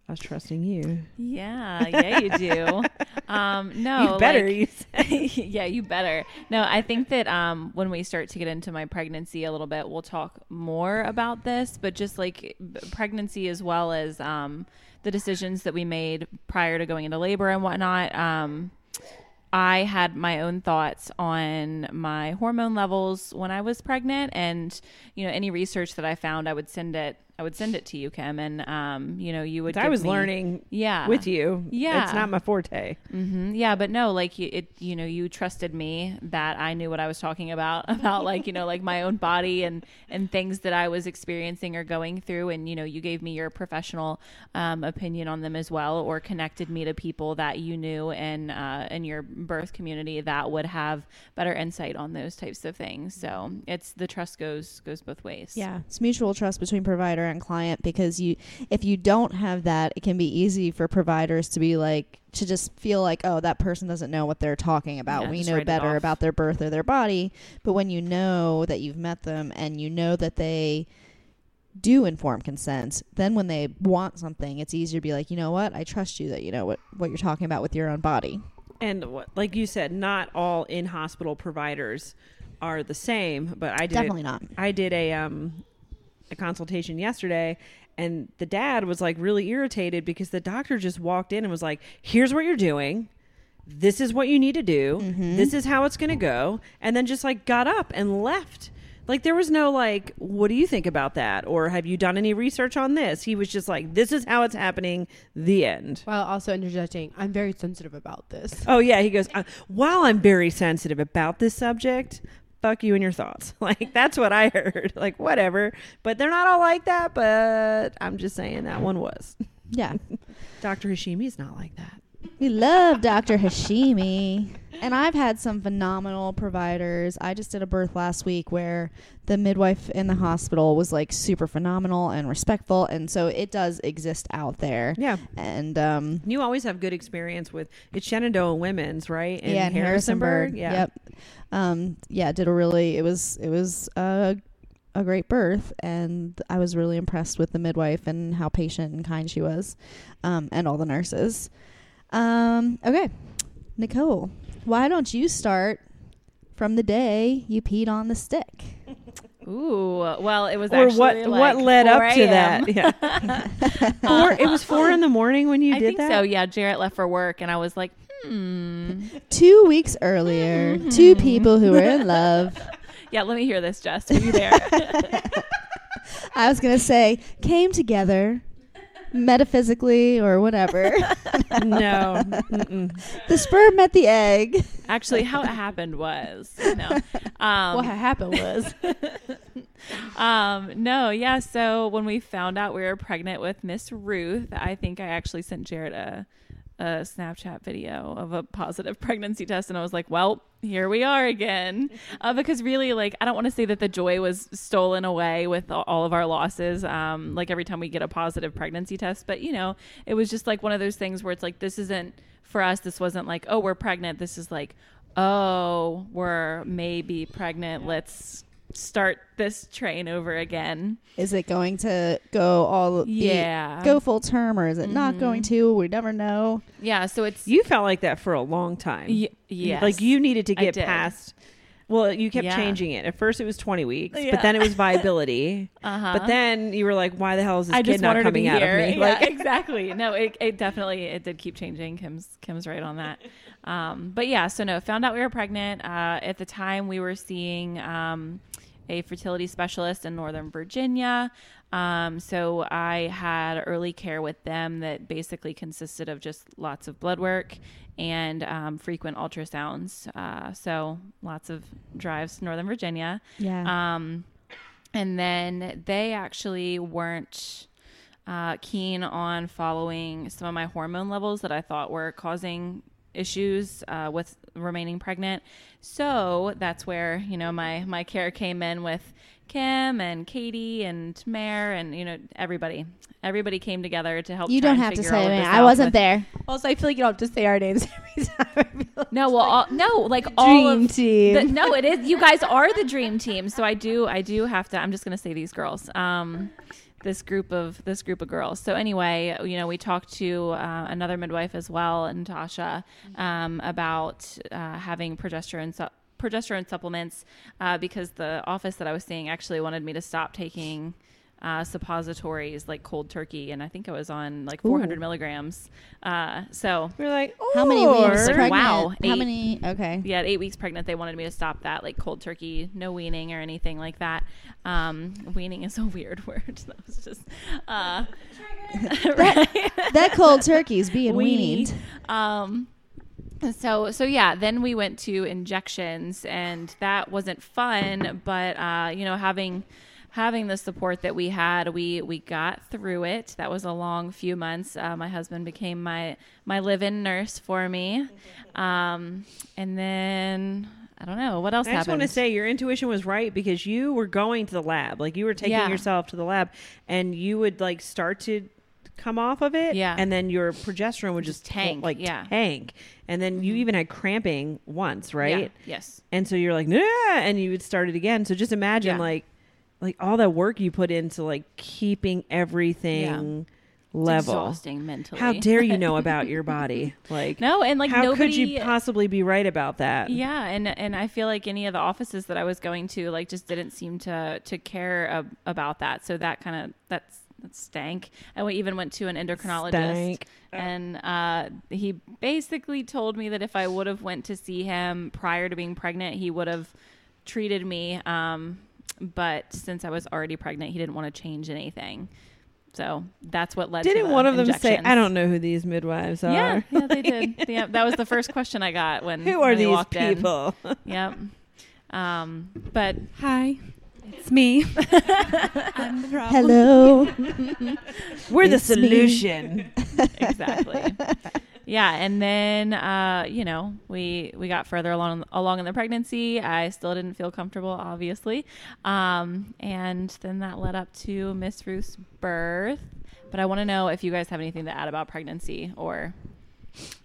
us trusting you. Yeah, yeah, you do. um, no, you better. like- you yeah, you better. No, I think that um, when we start to get into my pregnancy a little bit, we'll talk more about this. But just like pregnancy, as well as um, the decisions that we made prior to going into labor and whatnot. Um, I had my own thoughts on my hormone levels when I was pregnant, and you know any research that I found, I would send it. I would send it to you, Kim, and um, you know you would. I was me- learning yeah, with you. Yeah. it's not my forte. hmm Yeah, but no, like you, it, you know, you trusted me that I knew what I was talking about about like you know like my own body and and things that I was experiencing or going through, and you know, you gave me your professional um, opinion on them as well, or connected me to people that you knew in uh, in your birth community that would have better insight on those types of things. So it's the trust goes goes both ways. Yeah, it's mutual trust between provider and client because you if you don't have that, it can be easy for providers to be like to just feel like, oh, that person doesn't know what they're talking about. Yeah, we know better about their birth or their body. But when you know that you've met them and you know that they do inform consent, then when they want something, it's easier to be like, you know what, I trust you that you know what, what you're talking about with your own body. And what, like you said, not all in hospital providers are the same. But I did Definitely not. I did a um a consultation yesterday and the dad was like really irritated because the doctor just walked in and was like, "Here's what you're doing. This is what you need to do. This is how it's going to go." And then just like got up and left. Like there was no like, "What do you think about that?" or "Have you done any research on this?" He was just like, "This is how it's happening." The end. While also interjecting, I'm very sensitive about this. Oh yeah, he goes. Uh, While I'm very sensitive about this subject, fuck you and your thoughts. Like that's what I heard. Like whatever, but they're not all like that. But I'm just saying that one was. Yeah. Dr. Hashimi is not like that. We love Dr. Hashimi. And I've had some phenomenal providers. I just did a birth last week where the midwife in the hospital was like super phenomenal and respectful. And so it does exist out there. Yeah, And um, you always have good experience with it's Shenandoah Women's, right? yeah, in Harrisonburg. Yeah. Yep. Um, yeah, did a really, it was, it was, uh, a great birth, and I was really impressed with the midwife and how patient and kind she was, um, and all the nurses. Um, okay, Nicole, why don't you start from the day you peed on the stick? Ooh, well, it was or actually what? like what led up to that? Yeah. four. It was four in the morning when you I did think that. so. Yeah, Jarrett left for work, and I was like, hmm. Two weeks earlier, two people who were in love. Yeah, let me hear this, Jess. Were you there? I was gonna say came together metaphysically or whatever. no. Mm-mm. the sperm met the egg. Actually, how it happened was, no. Um, what happened was um, no, yeah. So when we found out we were pregnant with Miss Ruth, I think I actually sent Jared a, a Snapchat video of a positive pregnancy test, and I was like, "Well, here we are again." Uh, because really, like, I don't want to say that the joy was stolen away with all, of our losses. Um, like every time we get a positive pregnancy test, but you know, it was just like one of those things where it's like, this isn't for us. This wasn't like, oh, we're pregnant. This is like, oh, we're maybe pregnant. Let's start this train over again. Is it going to go all be- Yeah. go full term or is it not going to? We never know. Yeah, so it's You felt like that for a long time. y- yes. Like you needed to get past. Well, you kept Yeah. changing it. At first, it was twenty weeks, Yeah. but then it was viability. uh-huh. But then you were like, "Why the hell is this I kid just not coming out here. of me?" Yeah, Like, exactly. No, it, it definitely it did keep changing. Kim's Kim's right on that. Um, but yeah, so no, found out we were pregnant. Uh, at the time, we were seeing um, a fertility specialist in Northern Virginia. Um, so I had early care with them that basically consisted of just lots of blood work and um, frequent ultrasounds. Uh, so lots of drives to Northern Virginia. Yeah. Um, and then they actually weren't uh, keen on following some of my hormone levels that I thought were causing issues uh, with remaining pregnant. So that's where you know my my care came in with Kim and Katie and Mare and you know everybody. Everybody came together to help. you try don't and have to say all it. I wasn't with- there. also I feel like you don't have to say our names every time. I feel like No, well, all, no, like all dream team. the, no, it is. You guys are the dream team. So I do, I do have to. I'm just gonna say these girls. Um, this group of this group of girls. So anyway, you know, we talked to uh, another midwife as well, Natasha, um, about uh, having progesterone. Su- progesterone supplements uh, because the office that I was seeing actually wanted me to stop taking uh, suppositories like cold turkey, and I think I was on like 400 milligrams. Uh, so we're like, How many weeks pregnant? wow, How many? Okay. yeah, eight weeks pregnant, they wanted me to stop that, like cold turkey, no weaning or anything like that. Um, weaning is a weird word. That was just, uh, right? That cold turkey's being Weenie. weaned. Um, so so yeah, then we went to injections, and that wasn't fun. But uh, you know, having having the support that we had, we we got through it. That was a long few months. Uh, my husband became my my live-in nurse for me, um, and then I don't know what else I just happened. want to say your intuition was right because you were going to the lab, like you were taking Yeah. yourself to the lab, and you would like start to come off of it, Yeah. and then your progesterone would just, tank, like yeah. tank, and then you mm-hmm. even had cramping once, right? Yeah, yes. And so you're like, nah, and you would start it again. So just imagine Yeah. like, like all that work you put into like keeping everything level. Exhausting mentally. How dare you know about your body? Like, No, and like how nobody. could you possibly be right about that? Yeah, and and I feel like any of the offices that I was going to like just didn't seem to to care ab- about that. So that kind of that's that stank. I went- even went to an endocrinologist, Stank. and uh, he basically told me that if I would have went to see him prior to being pregnant, he would have treated me. Um, but since I was already pregnant, he didn't want to change anything. So that's what led. to Didn't the one of them say, "I don't know who these midwives are"? Yeah, yeah, they did. yeah, that was the first question I got when Who are they these walked in. people? Yep. Um, but Hi, it's me. I'm the problem. Hello. We're the It's me. solution. exactly. yeah, and then uh, you know we we got further along along in the pregnancy. I still didn't feel comfortable, obviously, um, and then that led up to Miss Ruth's birth. But I want to know if you guys have anything to add about pregnancy or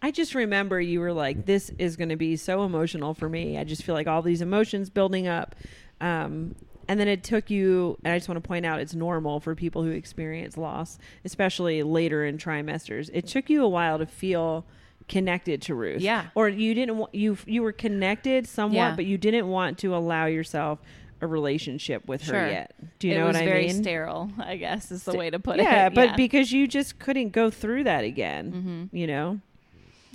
I just remember you were like, "This is going to be so emotional for me." I just feel like all these emotions building up, um, and then it took you. And I just want to point out, it's normal for people who experience loss, especially later in trimesters. It took you a while to feel connected to Ruth. Yeah. Or you didn't. wa- You you were connected somewhat, Yeah. but you didn't want to allow yourself a relationship with Sure. her yet. Do you it know what I very mean? sterile, I guess is the way to put it. yeah, it. but because you just couldn't go through that again. hmm You know.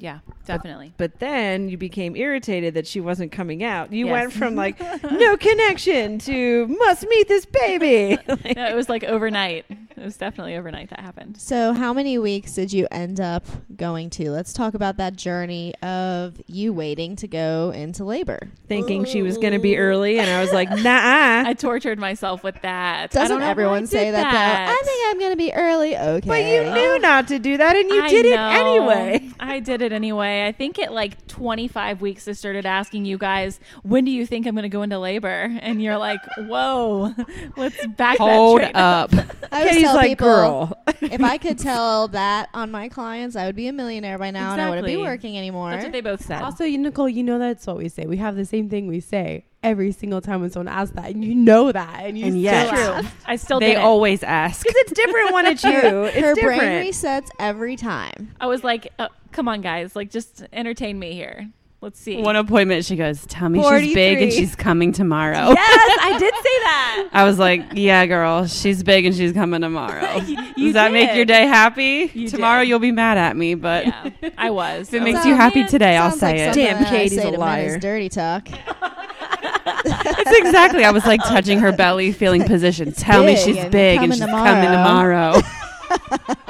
Yeah, definitely. But then you became irritated that she wasn't coming out. You Yes. went from like no connection to must meet this baby. Like, no, it was like overnight. It was definitely overnight that happened. So, how many weeks did you end up going to? Let's talk about that journey of you waiting to go into labor. thinking she was going to be early, and I was like, nah. I tortured myself with that. I Doesn't don't know everyone I say did that, though? I think I'm going to be early. Okay. but you knew not to do that, and you I did it anyway. I did it anyway. I think at like 25 weeks, I started asking you guys, when do you think I'm going to go into labor? And you're like, whoa, let's back Hold that train up. I always Katie's tell like, people, girl. if I could tell that on my clients, I would be a millionaire by now and I wouldn't be working anymore. That's what they both said. Also, you Nicole, you know that's what we say. We have the same thing we say every single time when someone asks that, and you know that, and you And still yet- ask. I still they did it. always ask. Because it's different when it's you. It's Her different. brain resets every time. I was like, uh, come on, guys, like just entertain me here. Let's see. One appointment, she goes, "Tell me she's big and she's coming tomorrow." yes, I did say that. I was like, "Yeah, girl, she's big and she's coming tomorrow." You Does that make your day happy? You tomorrow did. you'll be mad at me, but Yeah, I was. if it I makes was you happy "Man, today, I'll say like it. Damn, Katie's say a liar. dirty talk. That's exactly. I was like touching her belly, feeling position. Tell me big she's and big and coming she's coming tomorrow.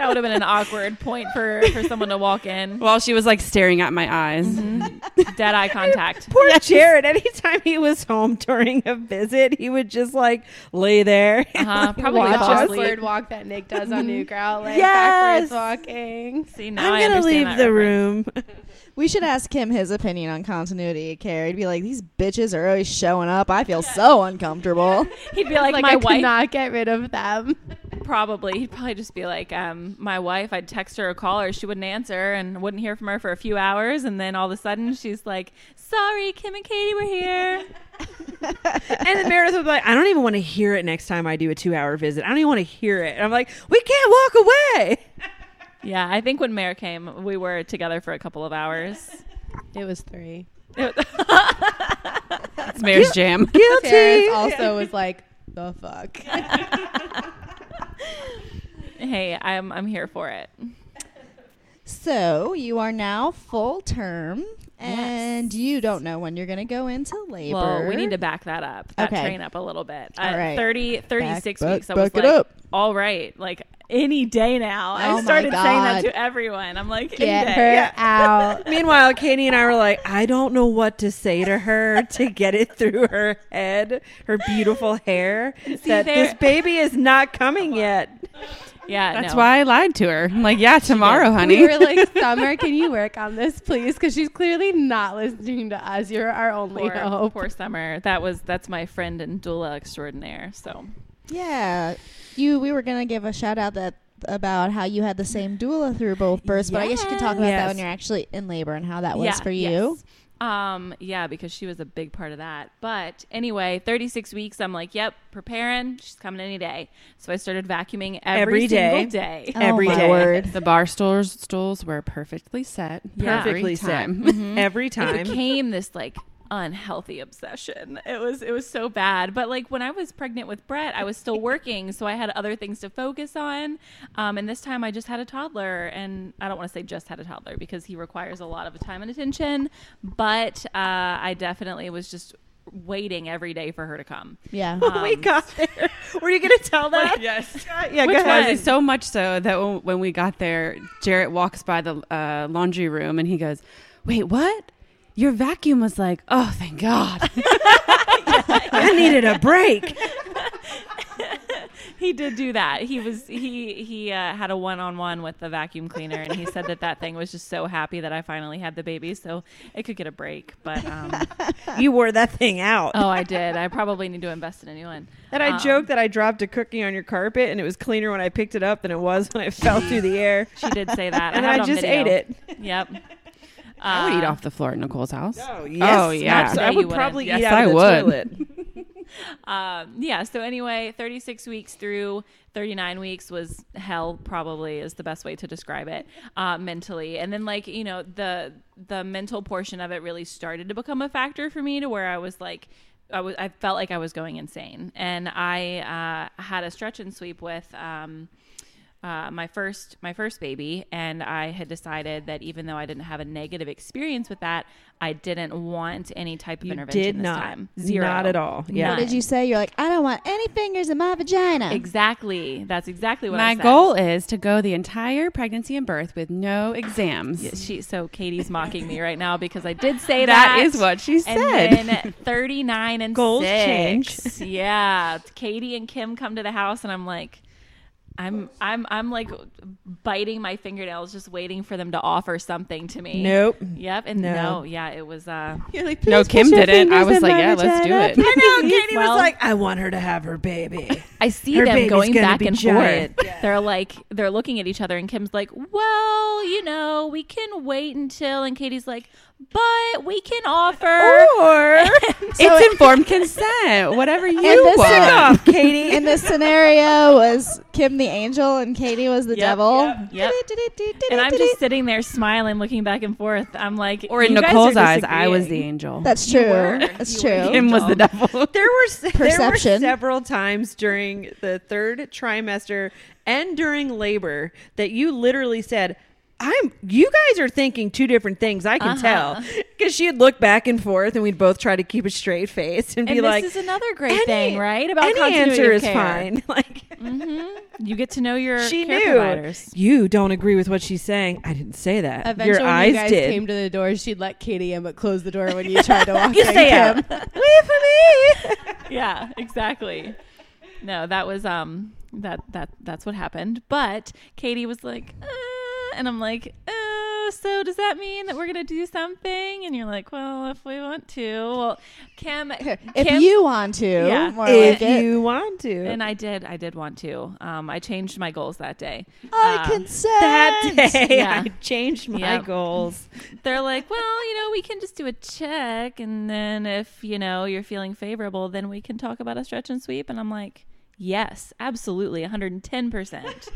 That would have been an awkward point for for someone to walk in. While she was like staring at my eyes. Dead eye contact. Poor Jared. Anytime he was home during a visit, he would just like lay there. Uh-huh, like, probably watch fall us. asleep. awkward walk that Nick does on New Girl, like Yes. backwards walking. See, now I I'm gonna understand leave the reference. room. We should ask him his opinion on continuity of care. He'd be like, "These bitches are always showing up. I feel so uncomfortable." He'd be like, Like, my I wife. could not get rid of them. Probably. He'd probably just be like, um, my wife, I'd text her or call her, she wouldn't answer and wouldn't hear from her for a few hours. And then all of a sudden she's like, sorry, Kim and Katie were here. and then Meredith would be like, I don't even want to hear it next time I do a two hour visit. I don't even want to hear it. And I'm like, we can't walk away. yeah, I think when Mare came, we were together for a couple of hours. It was three. It's Mare's jam. Guilty. Terrence also was like, the fuck. hey, I'm, I'm here for it. So you are now full term, and you don't know when you're going to go into labor. Well, we need to back that up, that Okay. train up a little bit. All At right. 30, 36 Back- weeks, back- I was back like, it up. all right, like any day now. Oh I started saying that to everyone. I'm like, Get any day. her Yeah. out. Meanwhile, Katie and I were like, I don't know what to say to her to get it through her head, her beautiful hair, that there- this baby is not coming yet. Yeah, That's no. why I lied to her. I'm like, yeah, tomorrow, honey. We were like, Summer, can you work on this, please? Because she's clearly not listening to us. You're our only poor, hope. poor summer. That was that's my friend and doula extraordinaire. So Yeah, you. We were going to give a shout out that about how you had the same doula through both births, but I guess you could talk about that when you're actually in labor and how that was yeah, for you. yes. Um, yeah, because she was a big part of that. But anyway, 36 weeks, I'm like, yep, preparing. She's coming any day. So I started vacuuming every, Every day. single day. Every oh my day. word. the bar stools stools were perfectly set. Yeah. every Perfectly set. time. Every It time. became this like unhealthy obsession. It was it was so bad. But like when I was pregnant with Brett, I was still working, so I had other things to focus on. Um, and this time I just had a toddler, and I don't want to say just had a toddler because he requires a lot of time and attention. But uh, I definitely was just waiting every day for her to come. Yeah. When we Um, got there. Were you going to tell that? yes. Yeah, Which go ahead. one? So much so that when, when we got there, Jarrett walks by the uh, laundry room and he goes, "Wait, what? Your vacuum was like, oh, thank God." I needed a break. he did do that. He was he he uh, had a one on one with the vacuum cleaner, and he said that that thing was just so happy that I finally had the baby, so it could get a break. But um, You wore that thing out. oh, I did. I probably need to invest in a new one. And I Um, joked that I dropped a cookie on your carpet and it was cleaner when I picked it up than it was when it fell through the air. She did say that, And I I just video. ate it. Yep. I would eat Uh, off the floor at Nicole's house. Oh Oh, yeah. abso- Yeah, I would probably Yes, eat out I of the would. toilet. um, yeah. So anyway, 36 weeks through 39 weeks was hell. Probably is the best way to describe it uh, mentally. And then like you know the the mental portion of it really started to become a factor for me to where I was like. I was. I felt like I was going insane, and I uh, had a stretch and sweep with um, uh, my first my first baby, and I had decided that even though I didn't have a negative experience with that, I didn't want any type of You intervention did this not. time. Zero, Not at all. Yeah. What did you say? You're like, I don't want any fingers in my vagina. Exactly. That's exactly what I said. My said. goal is to go the entire pregnancy and birth with no exams. Yeah, she so Katie's mocking me right now because I did say that. that is what she said. And then 39 and Goals six. change. Yeah, Katie and Kim come to the house, and I'm like, I'm I'm I'm like biting my fingernails, just waiting for them to offer something to me. Nope. Yep. And No. no, yeah, it was. uh You're like, no, Kim didn't. I was like, yeah, let's do it. I know. Katie Well- was like, I want her to have her baby. I see Her them going back and giant. forth. They're like they're looking at each other, and Kim's like, "Well, you know, we can wait until," and Katie's like, "But we can offer." or it's informed consent. Whatever you this want. is- off, Katie. In this scenario, was Kim the angel and Katie was the Yep, devil. yep, yep. and I'm just sitting there smiling, looking back and forth. I'm like, Or in "You Nicole's are eyes, I was the angel. That's true. That's You true. Kim was the devil. there were s- there were several times during the third trimester and during labor that you literally said I'm you guys are thinking two different things I can Uh-huh. tell because she'd look back and forth and we'd both try to keep a straight face and, And be like, this is another great any- thing, right? About any answer is care. fine like You get to know your she care knew providers. you don't agree with what she's saying I didn't say that Eventually, your when eyes you guys did came to the door, she'd let Katie in, but close the door when you tried to walk you in. stay out wait for me yeah, exactly. No, that was um that that that's what happened. But Katie was like, uh, and I'm like, oh, so does that mean that we're gonna do something? And you're like, well, if we want to, well, Kim, If Kim- you want to, Yeah. more if like it. you want to and I did, I did want to. Um, I changed my goals that day. I Uh, consent. that day Yeah. I changed my Yep. goals they're like, well, you know, we can just do a check, and then if you know you're feeling favorable, then we can talk about a stretch and sweep. And I'm like, yes, absolutely, 110 percent.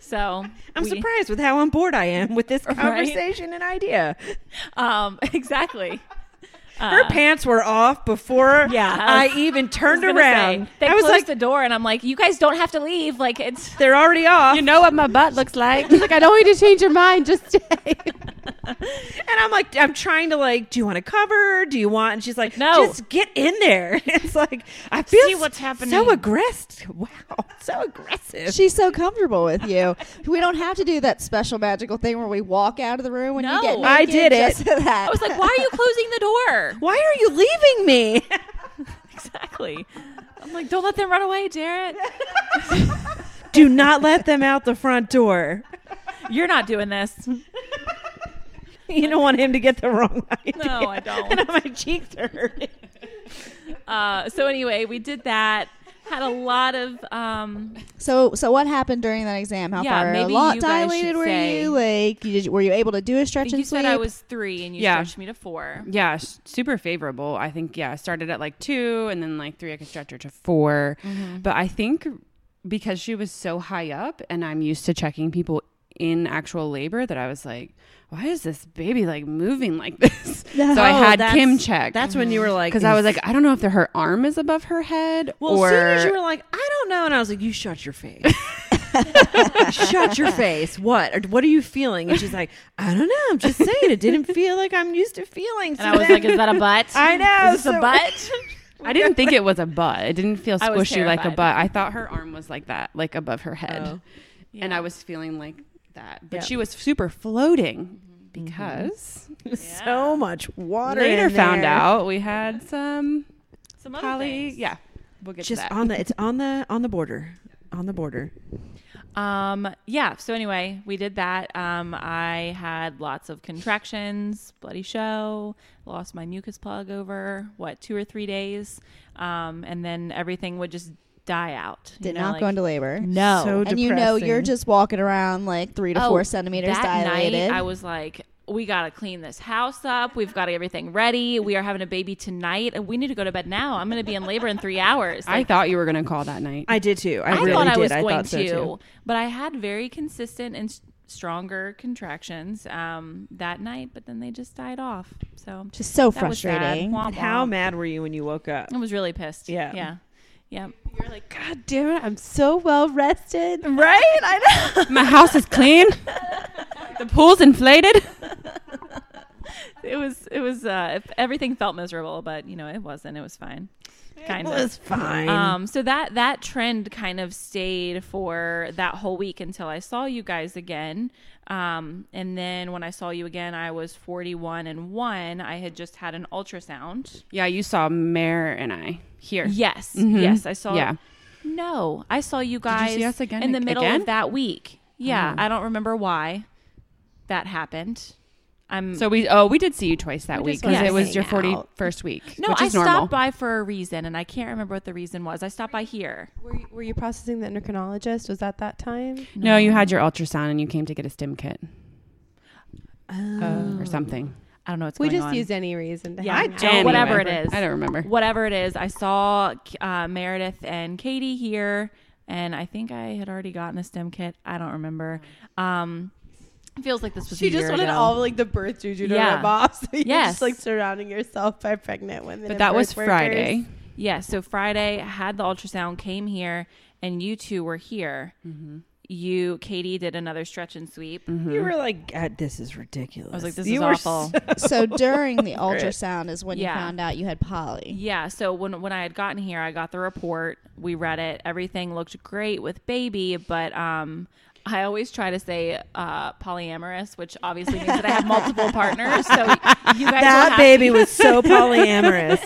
So I'm we- surprised with how on board I am with this Right? conversation and idea. Um, exactly. Her Uh, pants were off before Yeah, I I, was- even I was turned gonna around. say, they I was closed like, the door, and I'm like, you guys don't have to leave. Like it's. they're already off. You know what my butt looks like. She's like, I don't want you to change your mind. Just stay. and I'm like, I'm trying to like, do you want to cover? Do you want? And she's like, No. just get in there. It's like I feel See what's happening. So aggressive. Wow, so aggressive. She's so comfortable with you. We don't have to do that special magical thing where we walk out of the room when you get naked. I did it. just for that. I was like, why are you closing the door? Why are you leaving me? exactly. I'm like, don't let them run away, Jarrett. do not let them out the front door. You're not doing this. You don't want him to get the wrong idea. No, I don't. And my cheeks are hurting. Uh, so anyway, we did that. Had a lot of um, So, so what happened during that exam? How Yeah, far maybe lot you guys dilated should were say- you? Like, you did, were you able to do a I stretch think and you sweep? said I was three and you Yeah. stretched me to four. Yeah, sh- super favorable. I think yeah, I started at like two, and then like three, I could stretch her to 4 But I think because she was so high up, and I'm used to checking people in actual labor, that I was like, why is this baby like moving like this? so I had Kim check That's when you were like, because I was like, I don't know if the, her arm is above her head Well, or as soon as you were like, I don't know, and I was like, you shut your face. shut your face. What? Or what are you feeling? And she's like, I don't know. I'm just saying. It didn't feel like I'm used to feeling. And I was like, is that a butt? I know. Is this a butt? I didn't think it was a butt. It didn't feel squishy like a butt. I thought her arm was like that, like above her head. Oh. and I was feeling like that. But Yeah. she was super floating because so much water. later in found out we had some Some other poly. things. Yeah, we'll get Just to that. on the. It's on the on the border. On the border. Um, yeah. So anyway, we did that. Um, I had lots of contractions, bloody show, lost my mucus plug over what two or three days, um, and then everything would just die out. you Did know, not like- go into labor. No. So and you know you're just walking around like three to Oh, four centimeters that dilated. night, I was like, we got to clean this house up. We've got everything ready. We are having a baby tonight, and we need to go to bed now. I'm going to be in labor in three hours. I thought you were going to call that night. I did too. I, I, really thought I did. was I going thought so to, too. but I had very consistent and stronger contractions um, that night, but then they just died off. So Just so that was sad. frustrating. Womp And how mad were you when you woke up? I was really pissed. Yeah. Yeah. Yeah. You're like, God damn it, I'm so well rested. Right? I know. My house is clean. the pool's inflated. it was it was uh everything felt miserable but you know it wasn't it was fine kind it of was fine. um so that that trend kind of stayed for that whole week until i saw you guys again um and then when i saw you again i was 41 and 1 i had just had an ultrasound Yeah, you saw Mare and I here. yes Mhm. yes i saw Yeah. no i saw you you guys us again in the middle again? of that week yeah Oh. i don't remember why that happened i'm So we oh we did see you twice that We week just because wanted it to was your hang forty out. first week. no which i is normal. stopped by for a reason and i can't remember what the reason was i stopped by here Were you, were you processing the endocrinologist? Was that that time? No, you had your ultrasound and you came to get a stim kit Oh. or something. I don't know what's We going just on. used any reason to Yeah, hang I out. don't- whatever it is. I don't remember. whatever it is. I saw uh, Meredith and Katie here, and I think I had already gotten a stim kit. I don't remember. Um, it feels like this was She a just year wanted ago. all like the birth juju to Yeah. rub off. So you're Yes. just like surrounding yourself by pregnant women. But and that was Friday. workers. yeah. So Friday had the ultrasound, came here, and you two were here. Mm-hmm. You, Katie, did another stretch and sweep. you were like, God, "This is ridiculous." I was like, this You is were awful. so during the ultrasound is when Yeah. you found out you had poly. Yeah, so when when I had gotten here, I got the report. We read it. Everything looked great with baby, but um I always try to say uh, polyamorous, which obviously means that I have multiple partners. So you guys that have baby was so polyamorous.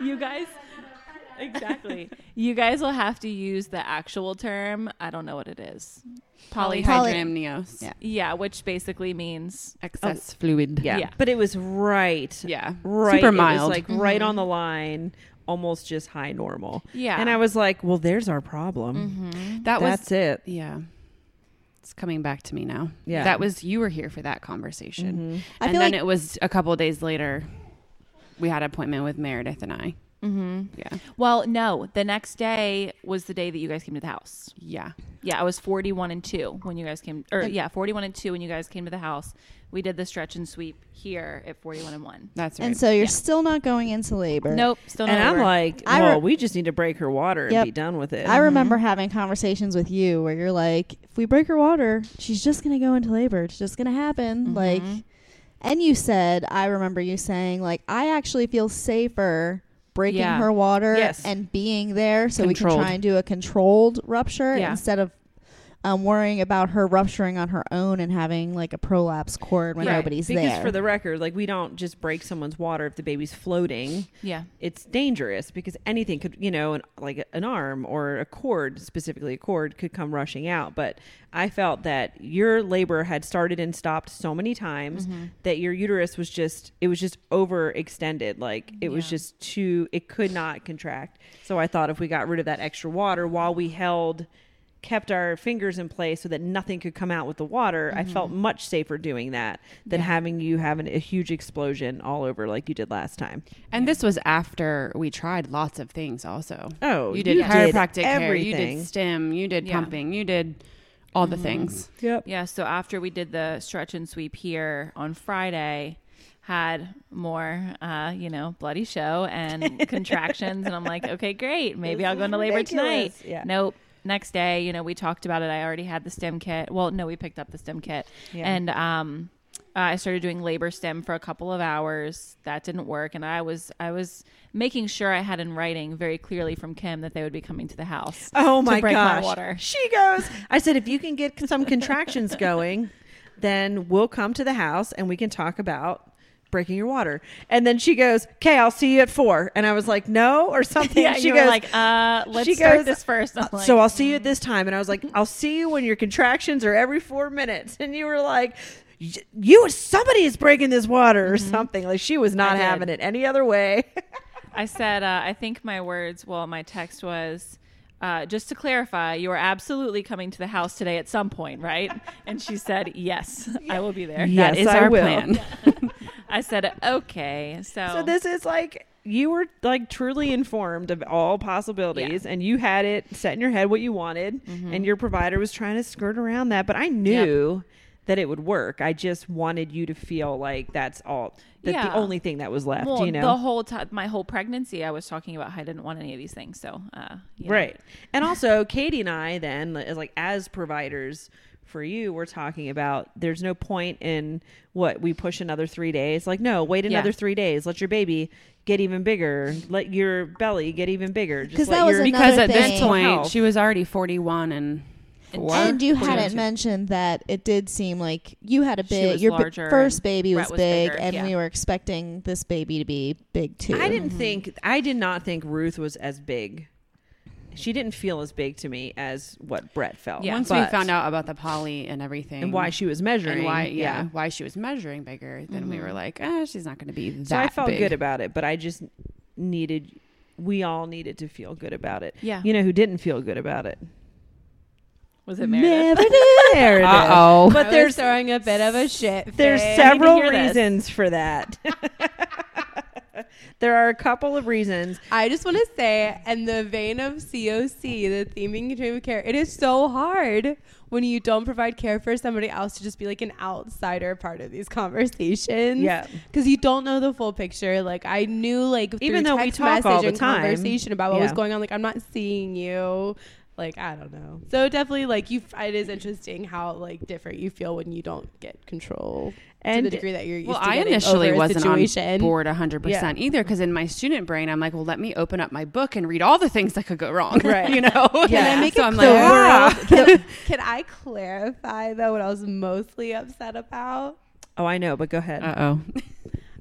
you guys exactly. You guys will have to use the actual term. I don't know what it is. Poly. Poly- Polyhydramnios. Yeah. Yeah, which basically means Excess fluid. Yeah. Yeah. but it was right. Yeah. right. Super It was, mild. like right on the line, almost just high normal. yeah. And I was like, well, there's our problem. Mhm. that was it. yeah. It's coming back to me now. Yeah. That was you were here for that conversation. Mhm. And then like it was a couple days later we had an appointment with Meredith and I. Mhm. Yeah. Well, no, the next day was the day that you guys came to the house. Yeah. Yeah, I was 41 and 2 when you guys came or yeah, 41 and 2 when you guys came to the house. We did the stretch and sweep here at 41 and 1. That's right. and so you're Yeah. still not going into labor. Nope, still not And I'm like, I well, re- we just need to break her water and Yep. be done with it. I remember having conversations with you where you're like, if we break her water, she's just gonna go into labor. It's just gonna happen. Like, Mhm. and you said, I remember you saying, like, I actually feel safer breaking Yeah. her water Yes. and being there, so we can try and do a controlled rupture Yeah. instead of. Um, worrying about her rupturing on her own and having like a prolapse cord when Right. nobody's because there. for the record, like we don't just break someone's water if the baby's floating. Yeah. It's dangerous because anything could, you know, an, like an arm or a cord, specifically a cord, could come rushing out. But I felt that your labor had started and stopped so many times Mm-hmm. that your uterus was just, it was just overextended. Like it was just too, it could not contract. So I thought if we got rid of that extra water while we held kept our fingers in place so that nothing could come out with the water, I felt much safer doing that than Mm-hmm. Yeah. having you have an, a huge explosion all over like you did last time. and this was after we tried lots of things also. Oh, you did you did chiropractic care, you did stim, you did Yeah. pumping, you did all the things. Yep. Yeah, so after we did the stretch and sweep here on Friday, had more, uh, you know, bloody show and contractions, and I'm like, okay, great, maybe I'll go into labor tonight. Yeah. Nope. Next day, you know, we talked about it. I already had the stim kit. Well, no, we picked up the stim kit, Yeah. and um, uh, I started doing labor stim for a couple of hours. That didn't work, and I was I was making sure I had in writing very clearly from Kim that they would be coming to the house. Oh to my break my gosh. water. She goes, I said, if you can get some contractions going, then we'll come to the house and we can talk about breaking your water. And then she goes, okay, I'll see you at four. And I was like, no, or something. Yeah, she you goes, were like, uh, let's she start goes, this first. I'm like, so I'll see you at this time. And I was like, I'll see you when your contractions are every four minutes. And you were like, you, somebody is breaking this water or something. Like she was not Mm-hmm. Having it any other way. I said, uh, I think my words, well, my text was, uh, just to clarify, you are absolutely coming to the house today at some point, right? And she said, yes, I will be there. That Yes, is I our will. plan. I said, okay. So, So this is like you were like truly informed of all possibilities and you had it set in your head what you wanted Mm-hmm. and your provider was trying to skirt around that but I knew that it would work. I just wanted you to feel like that's all that the only thing that was left, well, you know. the whole time, my whole pregnancy, I was talking about how I didn't want any of these things. So, uh, you know. Right. And also, Katie and I then, as like as providers for you, we're talking about there's no point in what we push another three days. Like, no, wait Yeah. another three days. Let your baby get even bigger. Let your belly get even bigger. Just 'Cause let that was your, because at thing. this point health. she was already 41 and four. And you hadn't mentioned that it did seem like you had a big. Your bi- larger first baby was, was big, bigger, and yeah. we were expecting this baby to be big too. I didn't mm-hmm. think I did not think Ruth was as big. She didn't feel as big to me as what Brett felt. Yeah. Once we But- found out about the poly and everything and why she was measuring, and why yeah, why she was measuring bigger, then we were like, ah, she's not going to be that So I felt big. good about it, but I just needed. We all needed to feel good about it. Yeah. You know who didn't feel good about it? Was it Meredith? Meredith. Uh-oh. But I there's throwing a bit of a shit. there's fit. several hear this. reasons for that. there are a couple of reasons. I just want to say, in the vein of COC, the theming continuum of care, it is so hard when you don't provide care for somebody else to just be like an outsider part of these conversations. Yeah. because you don't know the full picture. Like I knew, like Even though we talk all the time. conversation about what was going on. Like I'm not seeing you. Like I don't know. So definitely, like you, it is interesting how like different you feel when you don't get control And to the degree that you're used Well, to I getting initially over a wasn't situation. on board 100% Yeah. either because in my student brain, I'm like, well, let me open up my book and read all the things that could go wrong. Right. you know? Yeah. Can I make so it I'm clear? like, ah. can, can I clarify though what I was mostly upset about? Oh, I know, but go ahead. Uh oh.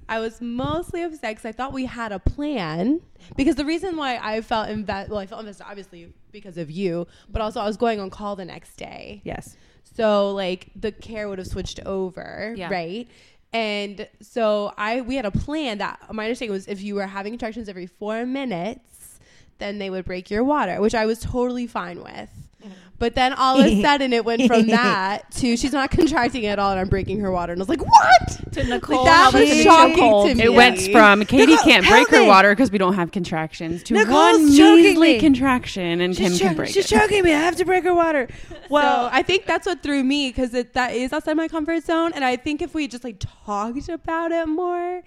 I was mostly upset because I thought we had a plan. Because the reason why I felt invest, well, I felt invested obviously because of you, but also I was going on call the next day. yes. So like the care would have switched over, Yeah. right? And so I we had a plan that my understanding was if you were having contractions every four minutes, then they would break your water, which I was totally fine with. But then all of a sudden it went from that to she's not contracting at all and I'm breaking her water. And I was like, what? To Nicole, that was shocking to me. It went from Katie Nicole, can't help break her me. water because we don't have contractions to Nicole's one measly me. contraction and Kim She's, can cho- break she's it. choking me. I have to break her water. Well, Well, I think that's what threw me because that is outside my comfort zone, and I think if we just like talked about it more,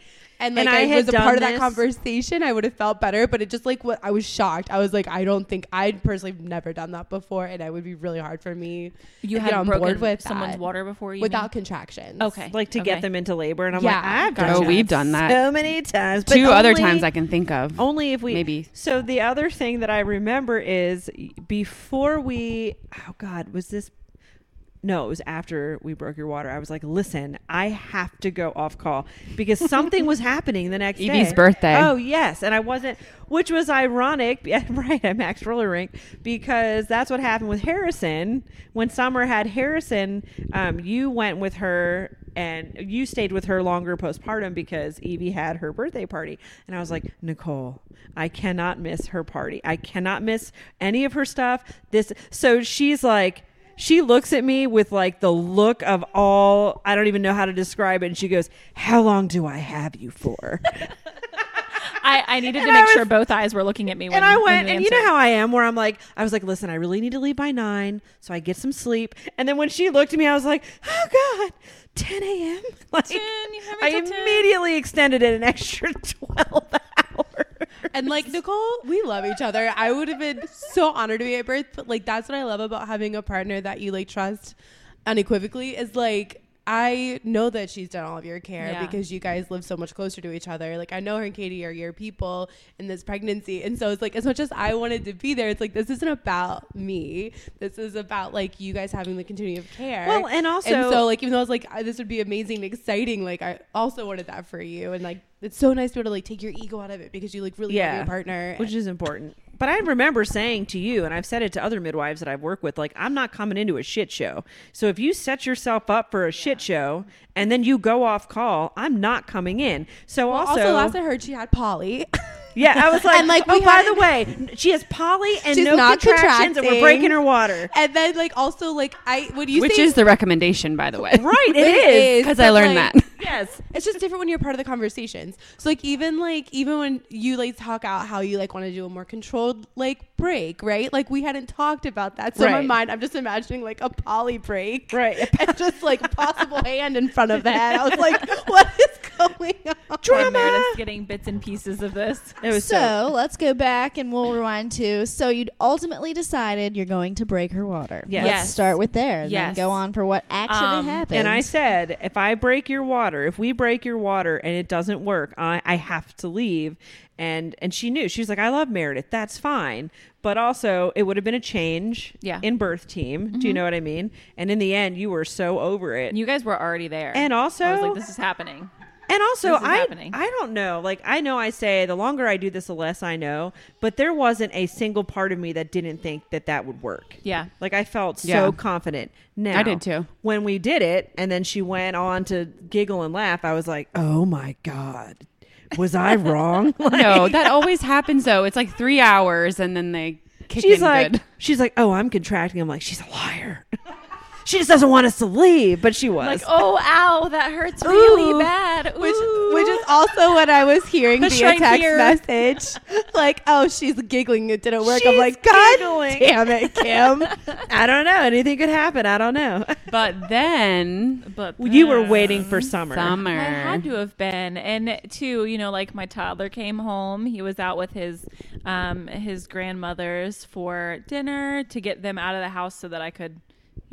and like And I I, had was a part of that this- conversation, I would have felt better. But it just like what I was shocked. I was like, I don't think I'd personally have never done that before, and it would be really hard for me You to had get on board with someone's that water before you without mean? contractions. Okay. like to Okay. get them into labor, and I'm Yeah, like, I've gotcha. done Oh, we've done that. so many times. but Two other times I can think of. Only if we Maybe. So the other thing that I remember is before we. Oh God, was this? No, it was after we broke your water. I was like, listen, I have to go off call because something was happening the next day. Evie's birthday. Oh yes, and I wasn't, which was ironic. Yeah, right, at Max Roller Rink because that's what happened with Harrison when Summer had Harrison. Um, you went with her and you stayed with her longer postpartum because Evie had her birthday party, and I was like, Nicole, I cannot miss her party. I cannot miss any of her stuff. This, so she's like. She looks at me with like the look of all I don't even know how to describe it, and she goes, "How long do I have you for?" I, I needed to And I make was- sure both eyes were looking at me. When, and I went, and you know how I am, where I'm like, I was like, listen, I really need to leave by nine, so I get some sleep. And then when she looked at me, I was like, oh god, 10 a.m. Like, 10, you have I until 10. immediately extended it an extra 12 hours. And like Nicole, we love each other. I would have been so honored to be at birth, but like that's what I love about having a partner that you like trust unequivocally is like I know that she's done all of your care Yeah. because you guys live so much closer to each other. Like I know her and Katie are your people in this pregnancy. And so it's like as much as I wanted to be there, it's like this isn't about me. This is about like you guys having the continuity of care. Well, and also- and so like even though I was like this would be amazing and exciting, like I also wanted that for you. And like it's so nice to be able to like take your ego out of it because you like really love your partner. which is important. But I remember saying to you, and I've said it to other midwives that I've worked with, like, I'm not coming into a shit show. So if you set yourself up for a shit show and then you go off call, I'm not coming in. So Well, also, also, last I heard, she had poly. Yeah, I was like, And, like, oh, by the way, she has poly and no not contractions, and we're breaking her water. And then like also like I when you say? Which say is the recommendation, by the way. Right, it It is. is, Because I learned like, that. Yes. it's just different when you're part of the conversations. So like even like even when you like talk out how you like want to do a more controlled like break, right? Like we hadn't talked about that. So in my mind, I'm just imagining like a poly break, Right. and just like possible hand in front of the head. I was like, what is going on? Poor Meredith's getting bits and pieces of this. It was so let's go back and we'll rewind to. So you'd ultimately decided you're going to break her water. Yes. Let's Yes. start with there. And Yes. Then go on for what actually Um, happened. And I said, if I break your water, if we break your water and it doesn't work, I, I have to leave. And and she knew. She was like, I love Meredith. That's fine. But also, it would have been a change Yeah. in birth team. Do you know what I mean? And in the end, you were so over it. You guys were already there. and also, I was like, this is happening. And also, I happening. I don't know. Like I know I say the longer I do this, the less I know. But there wasn't a single part of me that didn't think that that would work. Yeah. Like I felt so confident. Now I did too. When we did it, and then she went on to giggle and laugh, I was like, "Oh my god, was I wrong?" Like, no, that always happens though. It's like three hours and then they kick she's in like, good. she's like, "Oh, I'm contracting." I'm like, "She's a liar." she just doesn't want us to leave, but she was. Like, oh, ow, that hurts really Ooh. bad. Which Ooh. which is also what I was hearing Push via right text here. message. Like, oh, she's giggling. It didn't work. I'm like, God giggling. damn it, Kim. I don't know. Anything could happen. I don't know. But then but you were waiting for summer. summer. I had to have been, and too, you know, like my toddler came home. He was out with his um, his grandmothers for dinner to get them out of the house so that I could,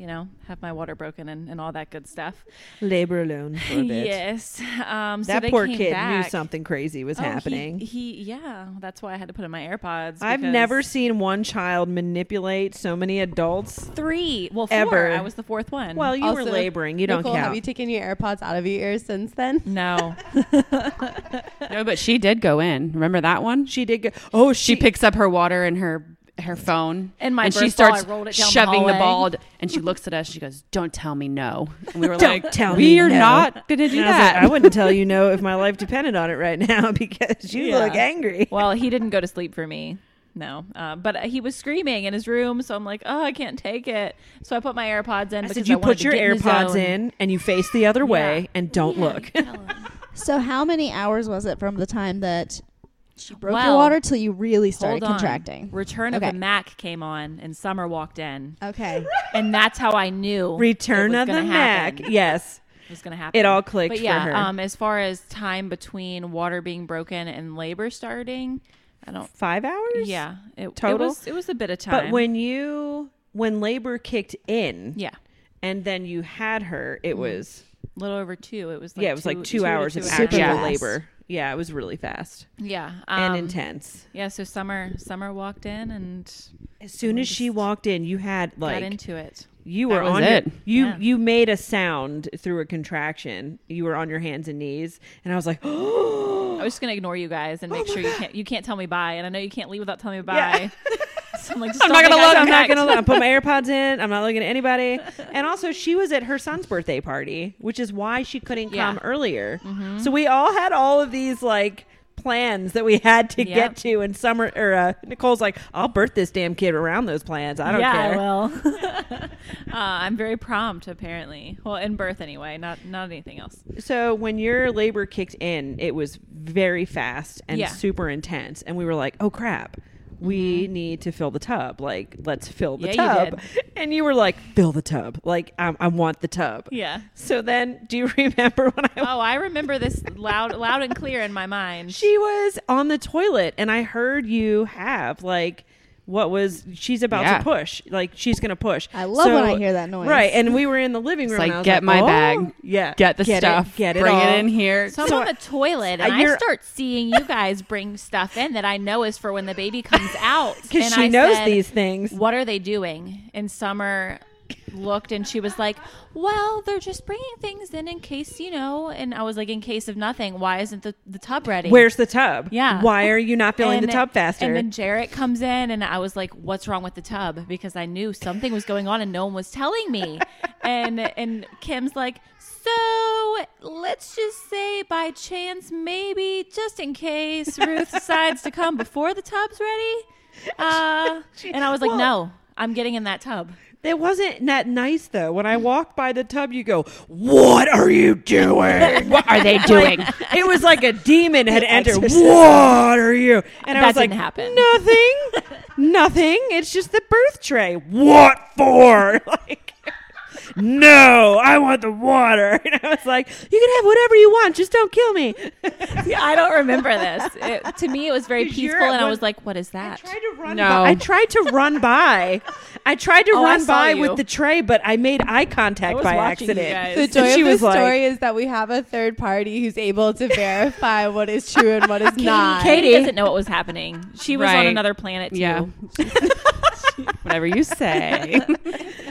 you know, have my water broken and, and all that good stuff. Labor alone for a bit. Yes, um, so that they poor came kid knew something crazy was Oh, he- happening. He, yeah, that's why I had to put in my AirPods. I've because- never seen one child manipulate so many adults. three. Well, four. Ever. I was the fourth one. Well, you were Also, laboring. You don't Nicole, count. have you taken your AirPods out of your ears since then? no, No, but she did go in. Remember that one? she did. Go, oh, She she, picks up her water and her her phone And my and she birth ball, I starts it down the shoving the, ball and she looks at us she goes don't tell me no and we were Don't like tell we me are no." not gonna do And I, that like, I wouldn't tell you no if my life depended on it right now because you Yeah. look angry. Well, he didn't go to sleep for me. No, uh, but he was screaming in his room, so I'm like, oh, I can't take it. So I put my AirPods in. I because said you wanted put your get in AirPods in and you face the other way Yeah. and don't Yeah, look. so how many hours was it from the time that she broke your water till you really started contracting? Return Okay. of the Mack came on, and Summer walked in, Okay. and that's how I knew Return it was of the gonna Mack. Yes, It was going to happen. it all clicked But for yeah, her. um, as far as time between water being broken and labor starting, I don't. Five hours. Yeah, it, Total? It was, it was a bit of time. But when you when labor kicked in, yeah, and then you had her, it was a little over two. It was like yeah, it was like two, to hours of actual Super fast. labor. Yeah, it was really fast Yeah, and um, intense. Yeah, so Summer Summer walked in and As soon as she walked in, you had got like into it. you That were was on it. Your, you Yeah. you made a sound through a contraction. You were on your hands and knees, and I was like, oh, I was just gonna ignore you guys and make sure you can't you can't tell me bye, and I know you can't leave without telling me Yeah. bye. so I'm like, just I'm don't gonna look, I'm not gonna. look. I put my AirPods in. I'm not looking at anybody. And also, she was at her son's birthday party, which is why she couldn't Yeah. come earlier. Mm-hmm. So we all had all of these like plans that we had to Yep. get to. And Summer or uh, Nicole's like, "I'll birth this damn kid around those plans. I don't yeah, care." I will. uh, I'm very prompt, apparently. Well, in birth anyway, not not anything else. So when your labor kicked in, it was very fast and Yeah. super intense, and we were like, "Oh crap." We need to fill the tub. Like, let's fill the Mm-hmm. Yeah, you tub. And you were like, fill the tub. Like, I, I want the tub. Yeah. So then, do you remember when I Oh, I remember this loud, loud and clear in my mind. she was on the toilet and I heard you have like what was she's about Yeah. to push like she's gonna push. I love when I hear that noise. Right, and we were in the living room. It's and like, I was get my "Oh, bag, yeah, get the it, stuff get it bring all." it in here So I'm So on the toilet and I start seeing you guys bring stuff in that I know is for when the baby comes out. because she I knows said, these things. What are they doing? And Summer looked and she was like, "Well, they're just bringing things in in case you know." And I was like, "In case of nothing, why isn't the the tub ready?" Where's the tub? Yeah. Why are you not filling the tub faster? And then Jarrett comes in, and I was like, "What's wrong with the tub?" Because I knew something was going on, and no one was telling me. and and Kim's like, "So let's just say by chance, maybe just in case Ruth decides to come before the tub's ready. Uh, and I was like, no, I'm getting in that tub. It wasn't that nice though. When I walked by the tub, you go, "What are you doing? What are they doing? it was like a demon had entered. What are you? And I That was like, happen. Nothing, nothing. It's just the birth tray. What for? Like, no, I want the water. And I was like, you can have whatever you want, just don't kill me. Yeah, I don't remember this. It, to me, it was very peaceful, at and I was like, what is that? I tried to run. No. By, I tried to run by. I tried to Oh, run by you. with the tray, but I made eye contact by accident. guys. The And joy she of the was like- story is that we have a third party who's able to verify what is true and what is not. Katie Katie. doesn't know what was happening. She was on another planet too. Yeah. Whatever you say.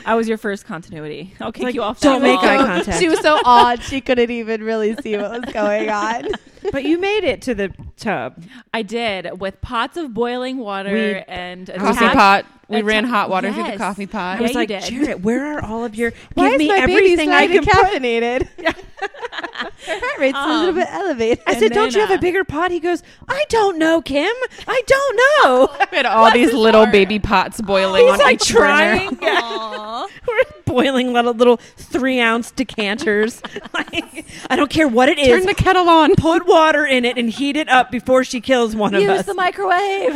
I was your first continuity. I'll kick Like, you off. don't that make wall. eye contact. She was so odd she couldn't even really see what was going on. but you made it to the tub. I did with pots of boiling water We- and a coffee tap- pot. We ran tap- hot water through the coffee pot. I was like, did. Jarrett, where are all of your? Why give is me my baby everything I slightly can put. caffeinated? Her heart rate's a little Um, bit elevated. I said, "Don't you have uh, a bigger pot?" He goes, "I don't know, Kim. I don't know." We had all these little baby pots boiling He's on like each burner. trying. Yeah. We're boiling little little three ounce decanters. like, I don't care what it is. Turn the kettle on. Put water in it and heat it up before she kills one of us. Use the microwave.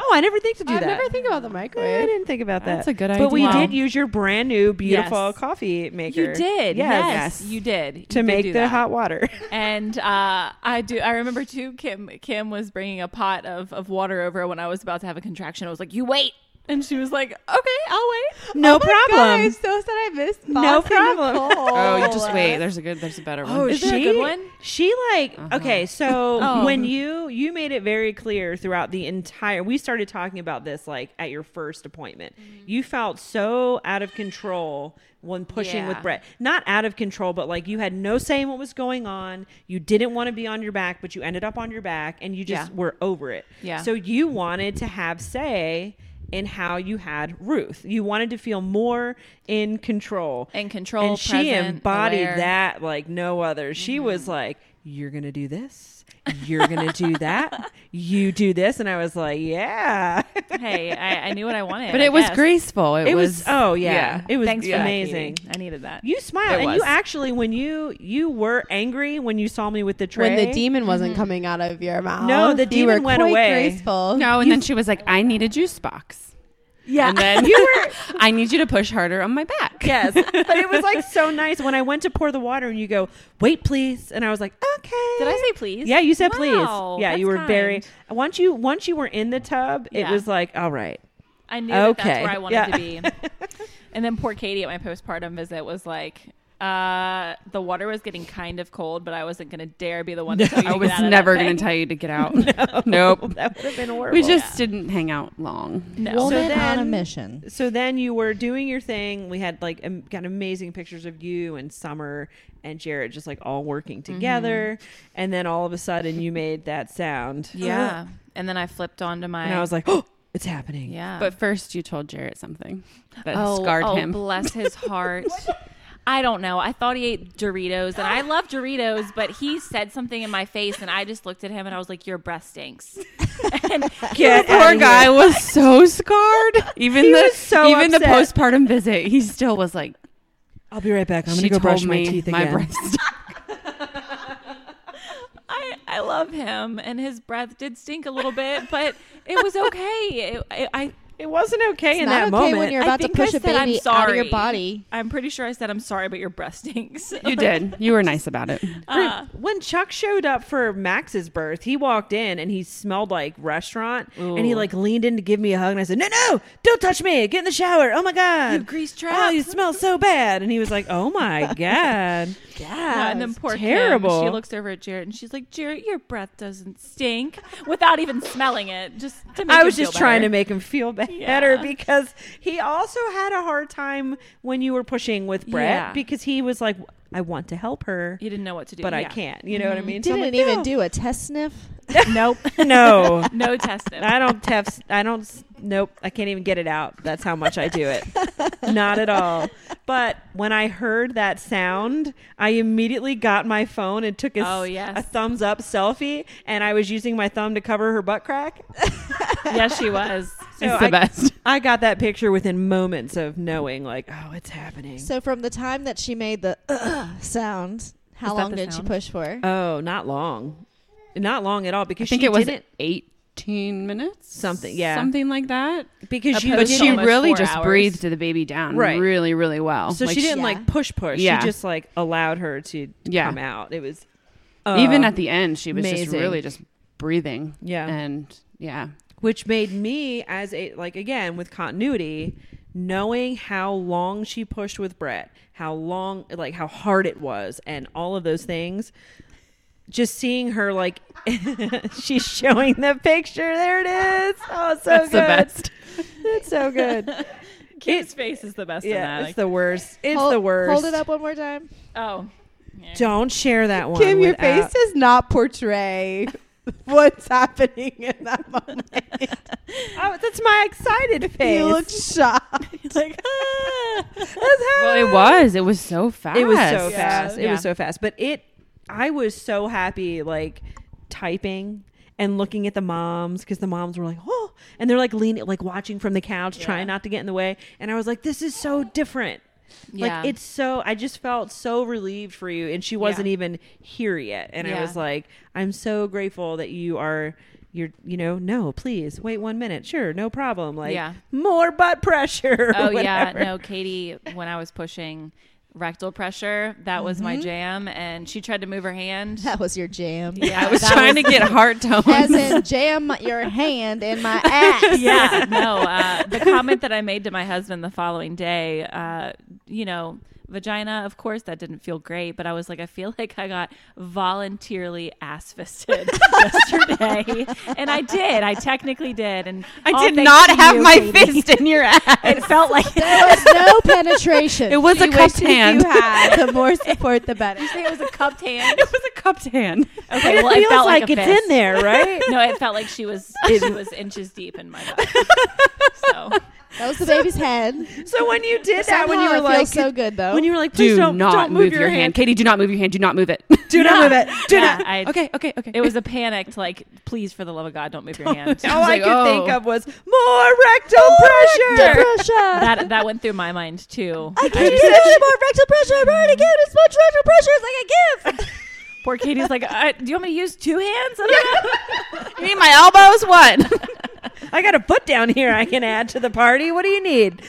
Oh, I never think to do I that. never think about the microwave. I didn't think about that. That's a good idea. But we idea. did use your brand new, beautiful Yes. coffee maker. you did. Yes. Yes, you did. You To did make do the that. hot water. And uh, I do. I remember too. Kim Kim was bringing a pot of, of water over when I was about to have a contraction. I was like, "You wait," and she was like, "Okay, I'll wait." No Oh my God, problem. I'm so sad I missed No problem. Nicole. Oh, you just wait. There's a good. There's a better one. Oh, Is she, there a good one? She like Uh-huh. okay. So Oh. when you you made it very clear throughout the entire, we started talking about this like at your first appointment. Mm-hmm. You felt so out of control when pushing with Yeah. Brett. Not out of control, but like you had no say in what was going on. You didn't want to be on your back, but you ended up on your back, and you just Yeah. were over it. Yeah. So you wanted to have say in how you had Ruth. You wanted to feel more in control In control, and she present, embodied aware. that like no other. She was mm-hmm. like, "You're gonna do this. You're gonna do that. You do this," and I was like, "Yeah." hey, I, I knew what I wanted. but I it was guess. graceful. It, It was. Oh yeah, it was Thanks for that, amazing. I needed that. You smiled, It and you actually, when you you were angry when you saw me with the tray. When the demon wasn't mhm. coming out of your mouth. No, the you demon were went quite away. Graceful. No, and then she was like, "I need a juice box." yeah, And then you were. I need you to push harder on my back. yes, but it was like so nice when I went to pour the water, and you go, "Wait, please," and I was like, "Okay." Did I say please? Yeah, you said Wow, please. Yeah, you were very. Once you once you were in the tub, it Yeah. was like, all right. I knew that Okay. that's where I wanted Yeah. to be. and then poor Katie at my postpartum visit was like, uh, the water was getting kind of cold, but I wasn't going to dare be the one to tell you I to was get out never going to tell you to get out. Nope. that would have been horrible. We just didn't hang out long. No. So Woman on a then- mission. So then you were doing your thing. We had like um, got amazing pictures of you and Summer and Jarrett just like all working together. And then all of a sudden you made that sound. yeah. And then I flipped onto my. And I was like, oh, it's happening. yeah. But first, you told Jarrett something that oh, scarred oh, him. bless his heart. I don't know. I thought he ate Doritos, and I love Doritos, but he said something in my face, and I just looked at him and I was like, "Your breath stinks." and Get Poor guy here. was so scarred. Even He the was so even the postpartum visit, he still was like, I'll be right back. I'm gonna go brush my me teeth my breath stank. I, I love him, and his breath did stink a little bit, but it was okay. It, it, I It wasn't okay It's in not that okay moment. when you're I about to think I push a said I'm baby out of your body. I'm pretty sure I said I'm sorry, but your breath stinks. You did. You were nice about it. Uh, when Chuck showed up for Max's birth, he walked in and he smelled like restaurant, and he like leaned in to give me a hug, and I said, "No, no, don't touch me! Get in the shower! Oh my you god, grease oh, you smell so bad!" And he was like, "Oh my god, Yeah, and then poor Kim, terrible." she looks over at Jarrett and she's like, "Jarrett, your breath doesn't stink," without even smelling it. Just to make I him was feel just trying to make him feel better Yeah. because he also had a hard time when you were pushing with Brett Yeah. because he was like, "I want to help her, You didn't know what to do, but I yeah. Mm-hmm. can't." You know what I mean? So Didn't like, even "No." do a test sniff. Nope, No, no testing. I don't test. I don't. Nope. I can't even get it out. That's how much I do it. Not at all. But when I heard that sound, I immediately got my phone and took a, Oh, yes. a thumbs up selfie, and I was using my thumb to cover her butt crack. yes, she was. So it's the I, best. I got that picture within moments of knowing, like, oh, it's happening. So from the time that she made the uh, sound, how Is that long the did she push for? oh, not long, not long at all, Because I because think she it was didn't 18 minutes. Something, yeah. Something like that. because she But she really just hours. breathed the baby down Right. really, really well. So Like, she didn't yeah. like push push. Yeah. She just like allowed her to Yeah. come out. It was even uh, at the end, she was just really just breathing. yeah, And yeah. which made me as a like again with continuity, knowing how long she pushed with Brett, how long like how hard it was, and all of those things. Just seeing her like she's showing the picture. There it is. Oh, so That's good. the best. It's so good. Kit's face is the best in yeah, that. it's the worst. It's hold, the worst. Hold it up one more time. oh. Yeah. Don't share that one. Kim, your without- face does not portray what's happening in that moment. Oh, that's my excited face. you look shocked. like, ah, that's Well, it was. It was so fast. It was so Yeah. fast. It was so fast. But it, I was so happy, like typing and looking at the moms because the moms were like, oh, and they're like leaning, like watching from the couch, Yeah. trying not to get in the way. And I was like, this is so different. Yeah. Like it's so. I just felt so relieved for you, and she wasn't Yeah. even here yet. And I was like, I'm so grateful that you are. You're, you know, no, please wait one minute. Sure, no problem. Like, Yeah. more butt pressure. Oh yeah, no, Katie. When I was pushing rectal pressure, that was my jam, and she tried to move her hand. That was your jam. Yeah, I was that trying to get heart tones. As in, jam your hand in my ass. yeah, no. Uh, the comment that I made to my husband the following day, uh, you know, vagina, of course, that didn't feel great, but I was like, I feel like I got voluntarily ass fisted yesterday. and I did. I technically did. And I did not have you, my Katie. fist in your ass. It felt like There was no penetration. It was She a cupped hand. You had the more support, the better. you say it was a cupped hand. it was a cupped hand. Okay, it well, it feels felt like, like, it's fist. in there, right? No, it felt like she was she was inches deep in my butt. So that was the baby's head. so when you did that, when you Somehow were it like, feels so good though. when you were like, please Do don't, not don't move, your hand. Katie, do not move your hand. Do not move it. Do not move it. Do yeah, not. I, okay, okay, okay. It was a panicked like, please for the love of God, don't move your hand. All I like, could oh. think of was more rectal pressure. pressure. that that went through my mind too. I can't get any more rectal pressure. I've already given as much rectal pressure as I can give. Poor Katie's like, uh, do you want me to use two hands? I don't know. you need my elbows? What? I got a foot down here I can add to the party. What do you need?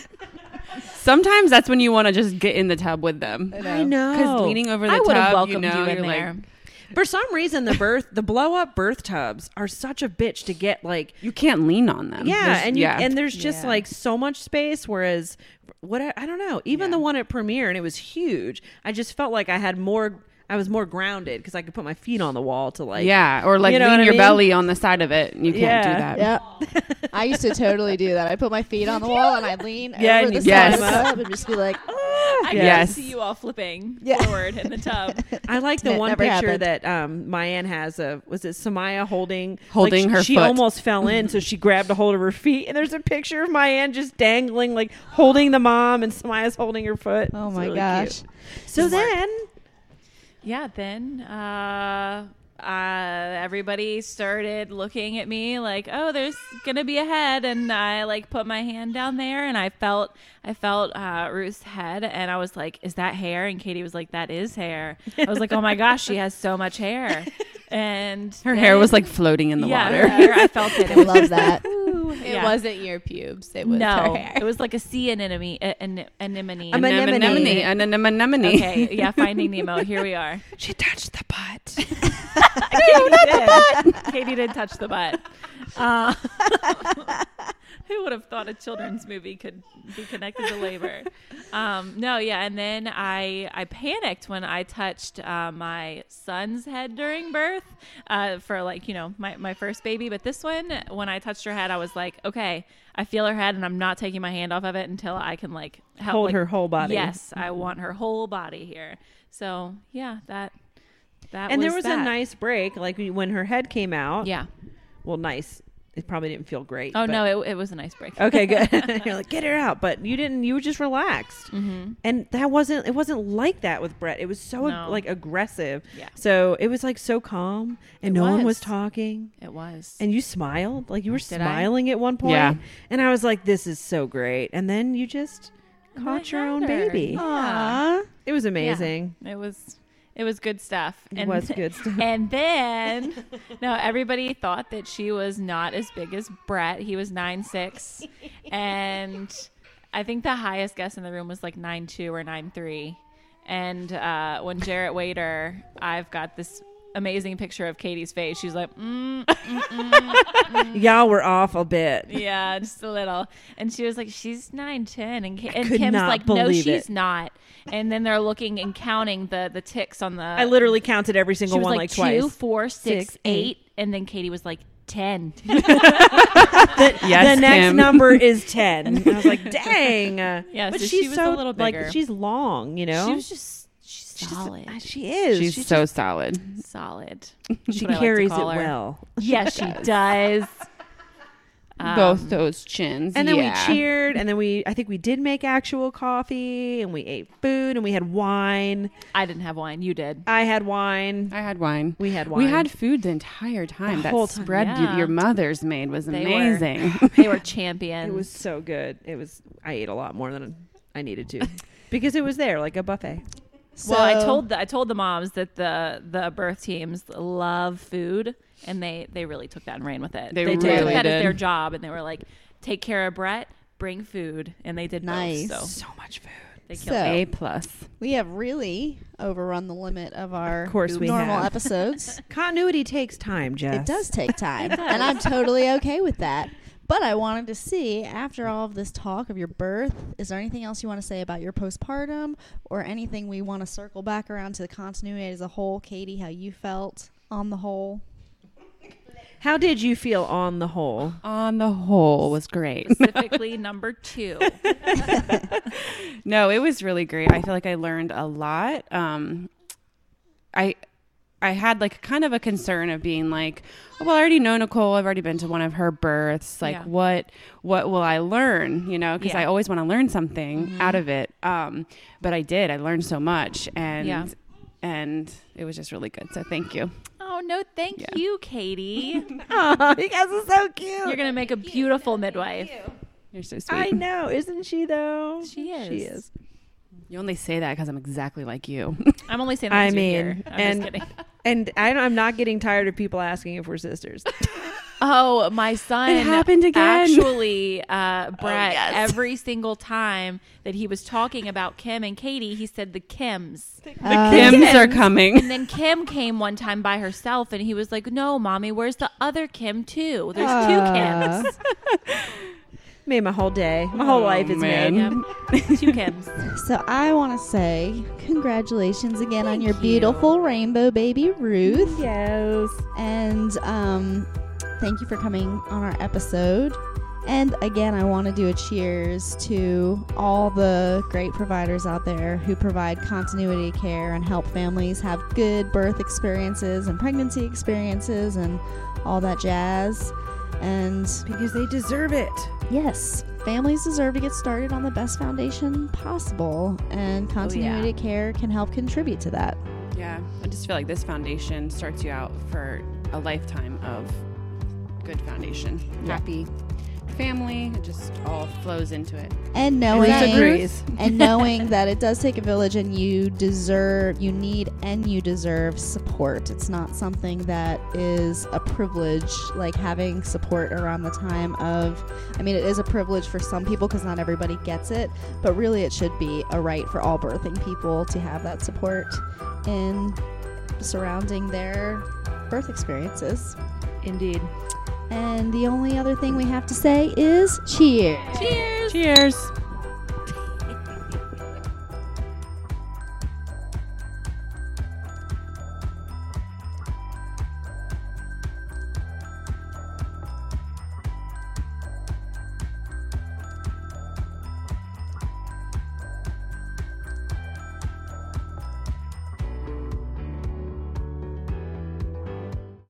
Sometimes that's when you want to just get in the tub with them. I know. Because leaning over the I would have you welcomed know, you in you're there. like, For some reason, the birth, the blow up birth tubs are such a bitch to get. Like, you can't lean on them. yeah, There's- and you, yeah. and there's just Yeah. like so much space. Whereas, what I, I don't know, even Yeah. the one at Premiere, and it was huge. I just felt like I had more. I was more grounded because I could put my feet on the wall to like. yeah, or like You know lean what I your mean? belly on the side of it. You can't Yeah. do that. Yeah. I used to totally do that. I put my feet on the wall and I lean Yeah, over and the you side of climb the tub and just be like, I can Yes. see you all flipping Yeah. forward in the tub. I like the It one picture happened. that um Mayan has of was it Samaya holding Holding like, her she foot. almost fell in so she grabbed a hold of her feet and there's a picture of Mayan just dangling like holding the mom and Samaya's holding her foot. oh It's my really gosh. cute. So then yeah, then uh, uh, everybody started looking at me like, "Oh, there's gonna be a head," and I like put my hand down there, and I felt I felt uh, Ruth's head, and I was like, "Is that hair?" And Katie was like, "That is hair." I was like, "Oh my gosh, she has so much hair," and Her hair was like floating in the yeah, water. her hair, I felt it. I It love that. It Yeah. wasn't your pubes. It was no, her hair. it was like a sea anemone. An, anemone. I'm a- Anemone. an Anemone. Anemone. Okay, yeah, Finding Nemo. Here we are. She touched the butt. Katie did. Katie did touch the butt. Uh, who would have thought a children's movie could be connected to labor? Um, no, yeah, and then I I panicked when I touched uh, my son's head during birth uh, for like you know my my first baby, but this one when I touched her head, I was like, okay, I feel her head, and I'm not taking my hand off of it until I can like help, hold like- her whole body. Yes, I want her whole body here. So yeah, that that And there was that. a nice break like when her head came out. yeah. Well, nice. It probably didn't feel great. Oh but- no, it, it was an icebreaker. Okay, good. You're like, get her out, but you didn't. You were just relaxed, hmm and that wasn't. It wasn't like that with Brett. It was so No. like aggressive. Yeah. So it was like so calm, and It no one was was. talking, It was. and you smiled, like you were Did I? smiling at one point. Yeah. And I was like, this is so great. And then you just And then I caught your own her. baby. Yeah. It was amazing. It was. It was good stuff. It was good stuff. And then, no, everybody thought that she was not as big as Brett. He was nine six, and I think the highest guess in the room was like nine two or nine three. And uh, when Jarrett her, I've got this amazing picture of Katie's face. She's like, mm, mm, mm, Y'all were off a bit. yeah, just a little. And she was like, she's nine ten, and, Ka- and Kim's like, no, she's it. not. And then they're looking and counting the the ticks on the. I literally counted every she single was one like, like, two, twice. four, six, Six, eight, and then Katie was like ten. Yes, the next Kim. number is ten. I was like, dang. Yeah, but so she's she was so a little bigger. like she's long, you know. She was just she's She's just- solid, she is. She's, She's so solid. solid. she That's what I like carries it her. well. Yes, she does. Both Um, those chins. And then yeah. we cheered, and then we I think we did make actual coffee, and we ate food, and we had wine. I didn't have wine. You did. I had wine. I had wine. We had wine. We had food the entire time. The that whole time. spread you- Yeah. your mother's made was They were- amazing. They were champions. It was so good. It was. I ate a lot more than I needed to, because it was there like a buffet. Well, I So- told the, I told the moms that the the birth teams love food, and they they really took that and ran with it. They took really that as did. their job, and they were like, "Take care of Brett, bring food," and they did Nice. both. So So much food. they killed So- A plus. We have really overrun the limit of our Of course we normal have. episodes. Continuity takes time, Jess. It does take time, and I'm totally okay with that. But I wanted to see, after all of this talk of your birth, is there anything else you want to say about your postpartum, or anything we want to circle back around to the continuity as a whole? Katie, how you felt on the whole? How did you feel on the whole? On the whole, was great. Specifically, number two. no, it was really great. I feel like I learned a lot. Um, I I had like kind of a concern of being like, oh, well, I already know Nicole. I've already been to one of her births. Like, Yeah. what what will I learn? You know, because Yeah. I always want to learn something out of it. Um, but I did. I learned so much, and Yeah. and it was just really good. So thank you. Oh no, thank Yeah. you, Katie. Oh, you guys are so cute. You're gonna make a beautiful midwife. You're so sweet. I know, isn't she though? She is. She is. You only say that because I'm exactly like you. I'm only saying that I 'cause you're mean, here. I'm and- just kidding. And I, I'm not getting tired of people asking if we're sisters. Oh, my son It happened again. Actually, uh, Brett, yes. every single time that he was talking about Kim and Katie, he said the Kims. The Uh, Kims are coming. And then Kim came one time by herself, and he was like, "No, mommy, where's the other Kim too? There's two Uh, Kims. Made my whole day. My whole Oh, life is man. made. Yep. two Kims. So I want to say congratulations again on your you. beautiful rainbow baby Ruth, Yes. and um, thank you for coming on our episode. And again, I want to do a cheers to all the great providers out there who provide continuity care and help families have good birth experiences and pregnancy experiences and all that jazz. And Because they deserve it. Yes, families deserve to get started on the best foundation possible, and oh, continuity care can help contribute to that. Yeah, I just feel like this foundation starts you out for a lifetime of good foundation. Yeah. Happy family, it just all flows into it. And knowing agrees. and knowing that it does take a village and you deserve you need and you deserve support. It's not something that is a privilege like having support around the time of I mean it is a privilege for some people because not everybody gets it, but really it should be a right for all birthing people to have that support in surrounding their birth experiences. Indeed. And the only other thing we have to say is cheers. Cheers. Cheers.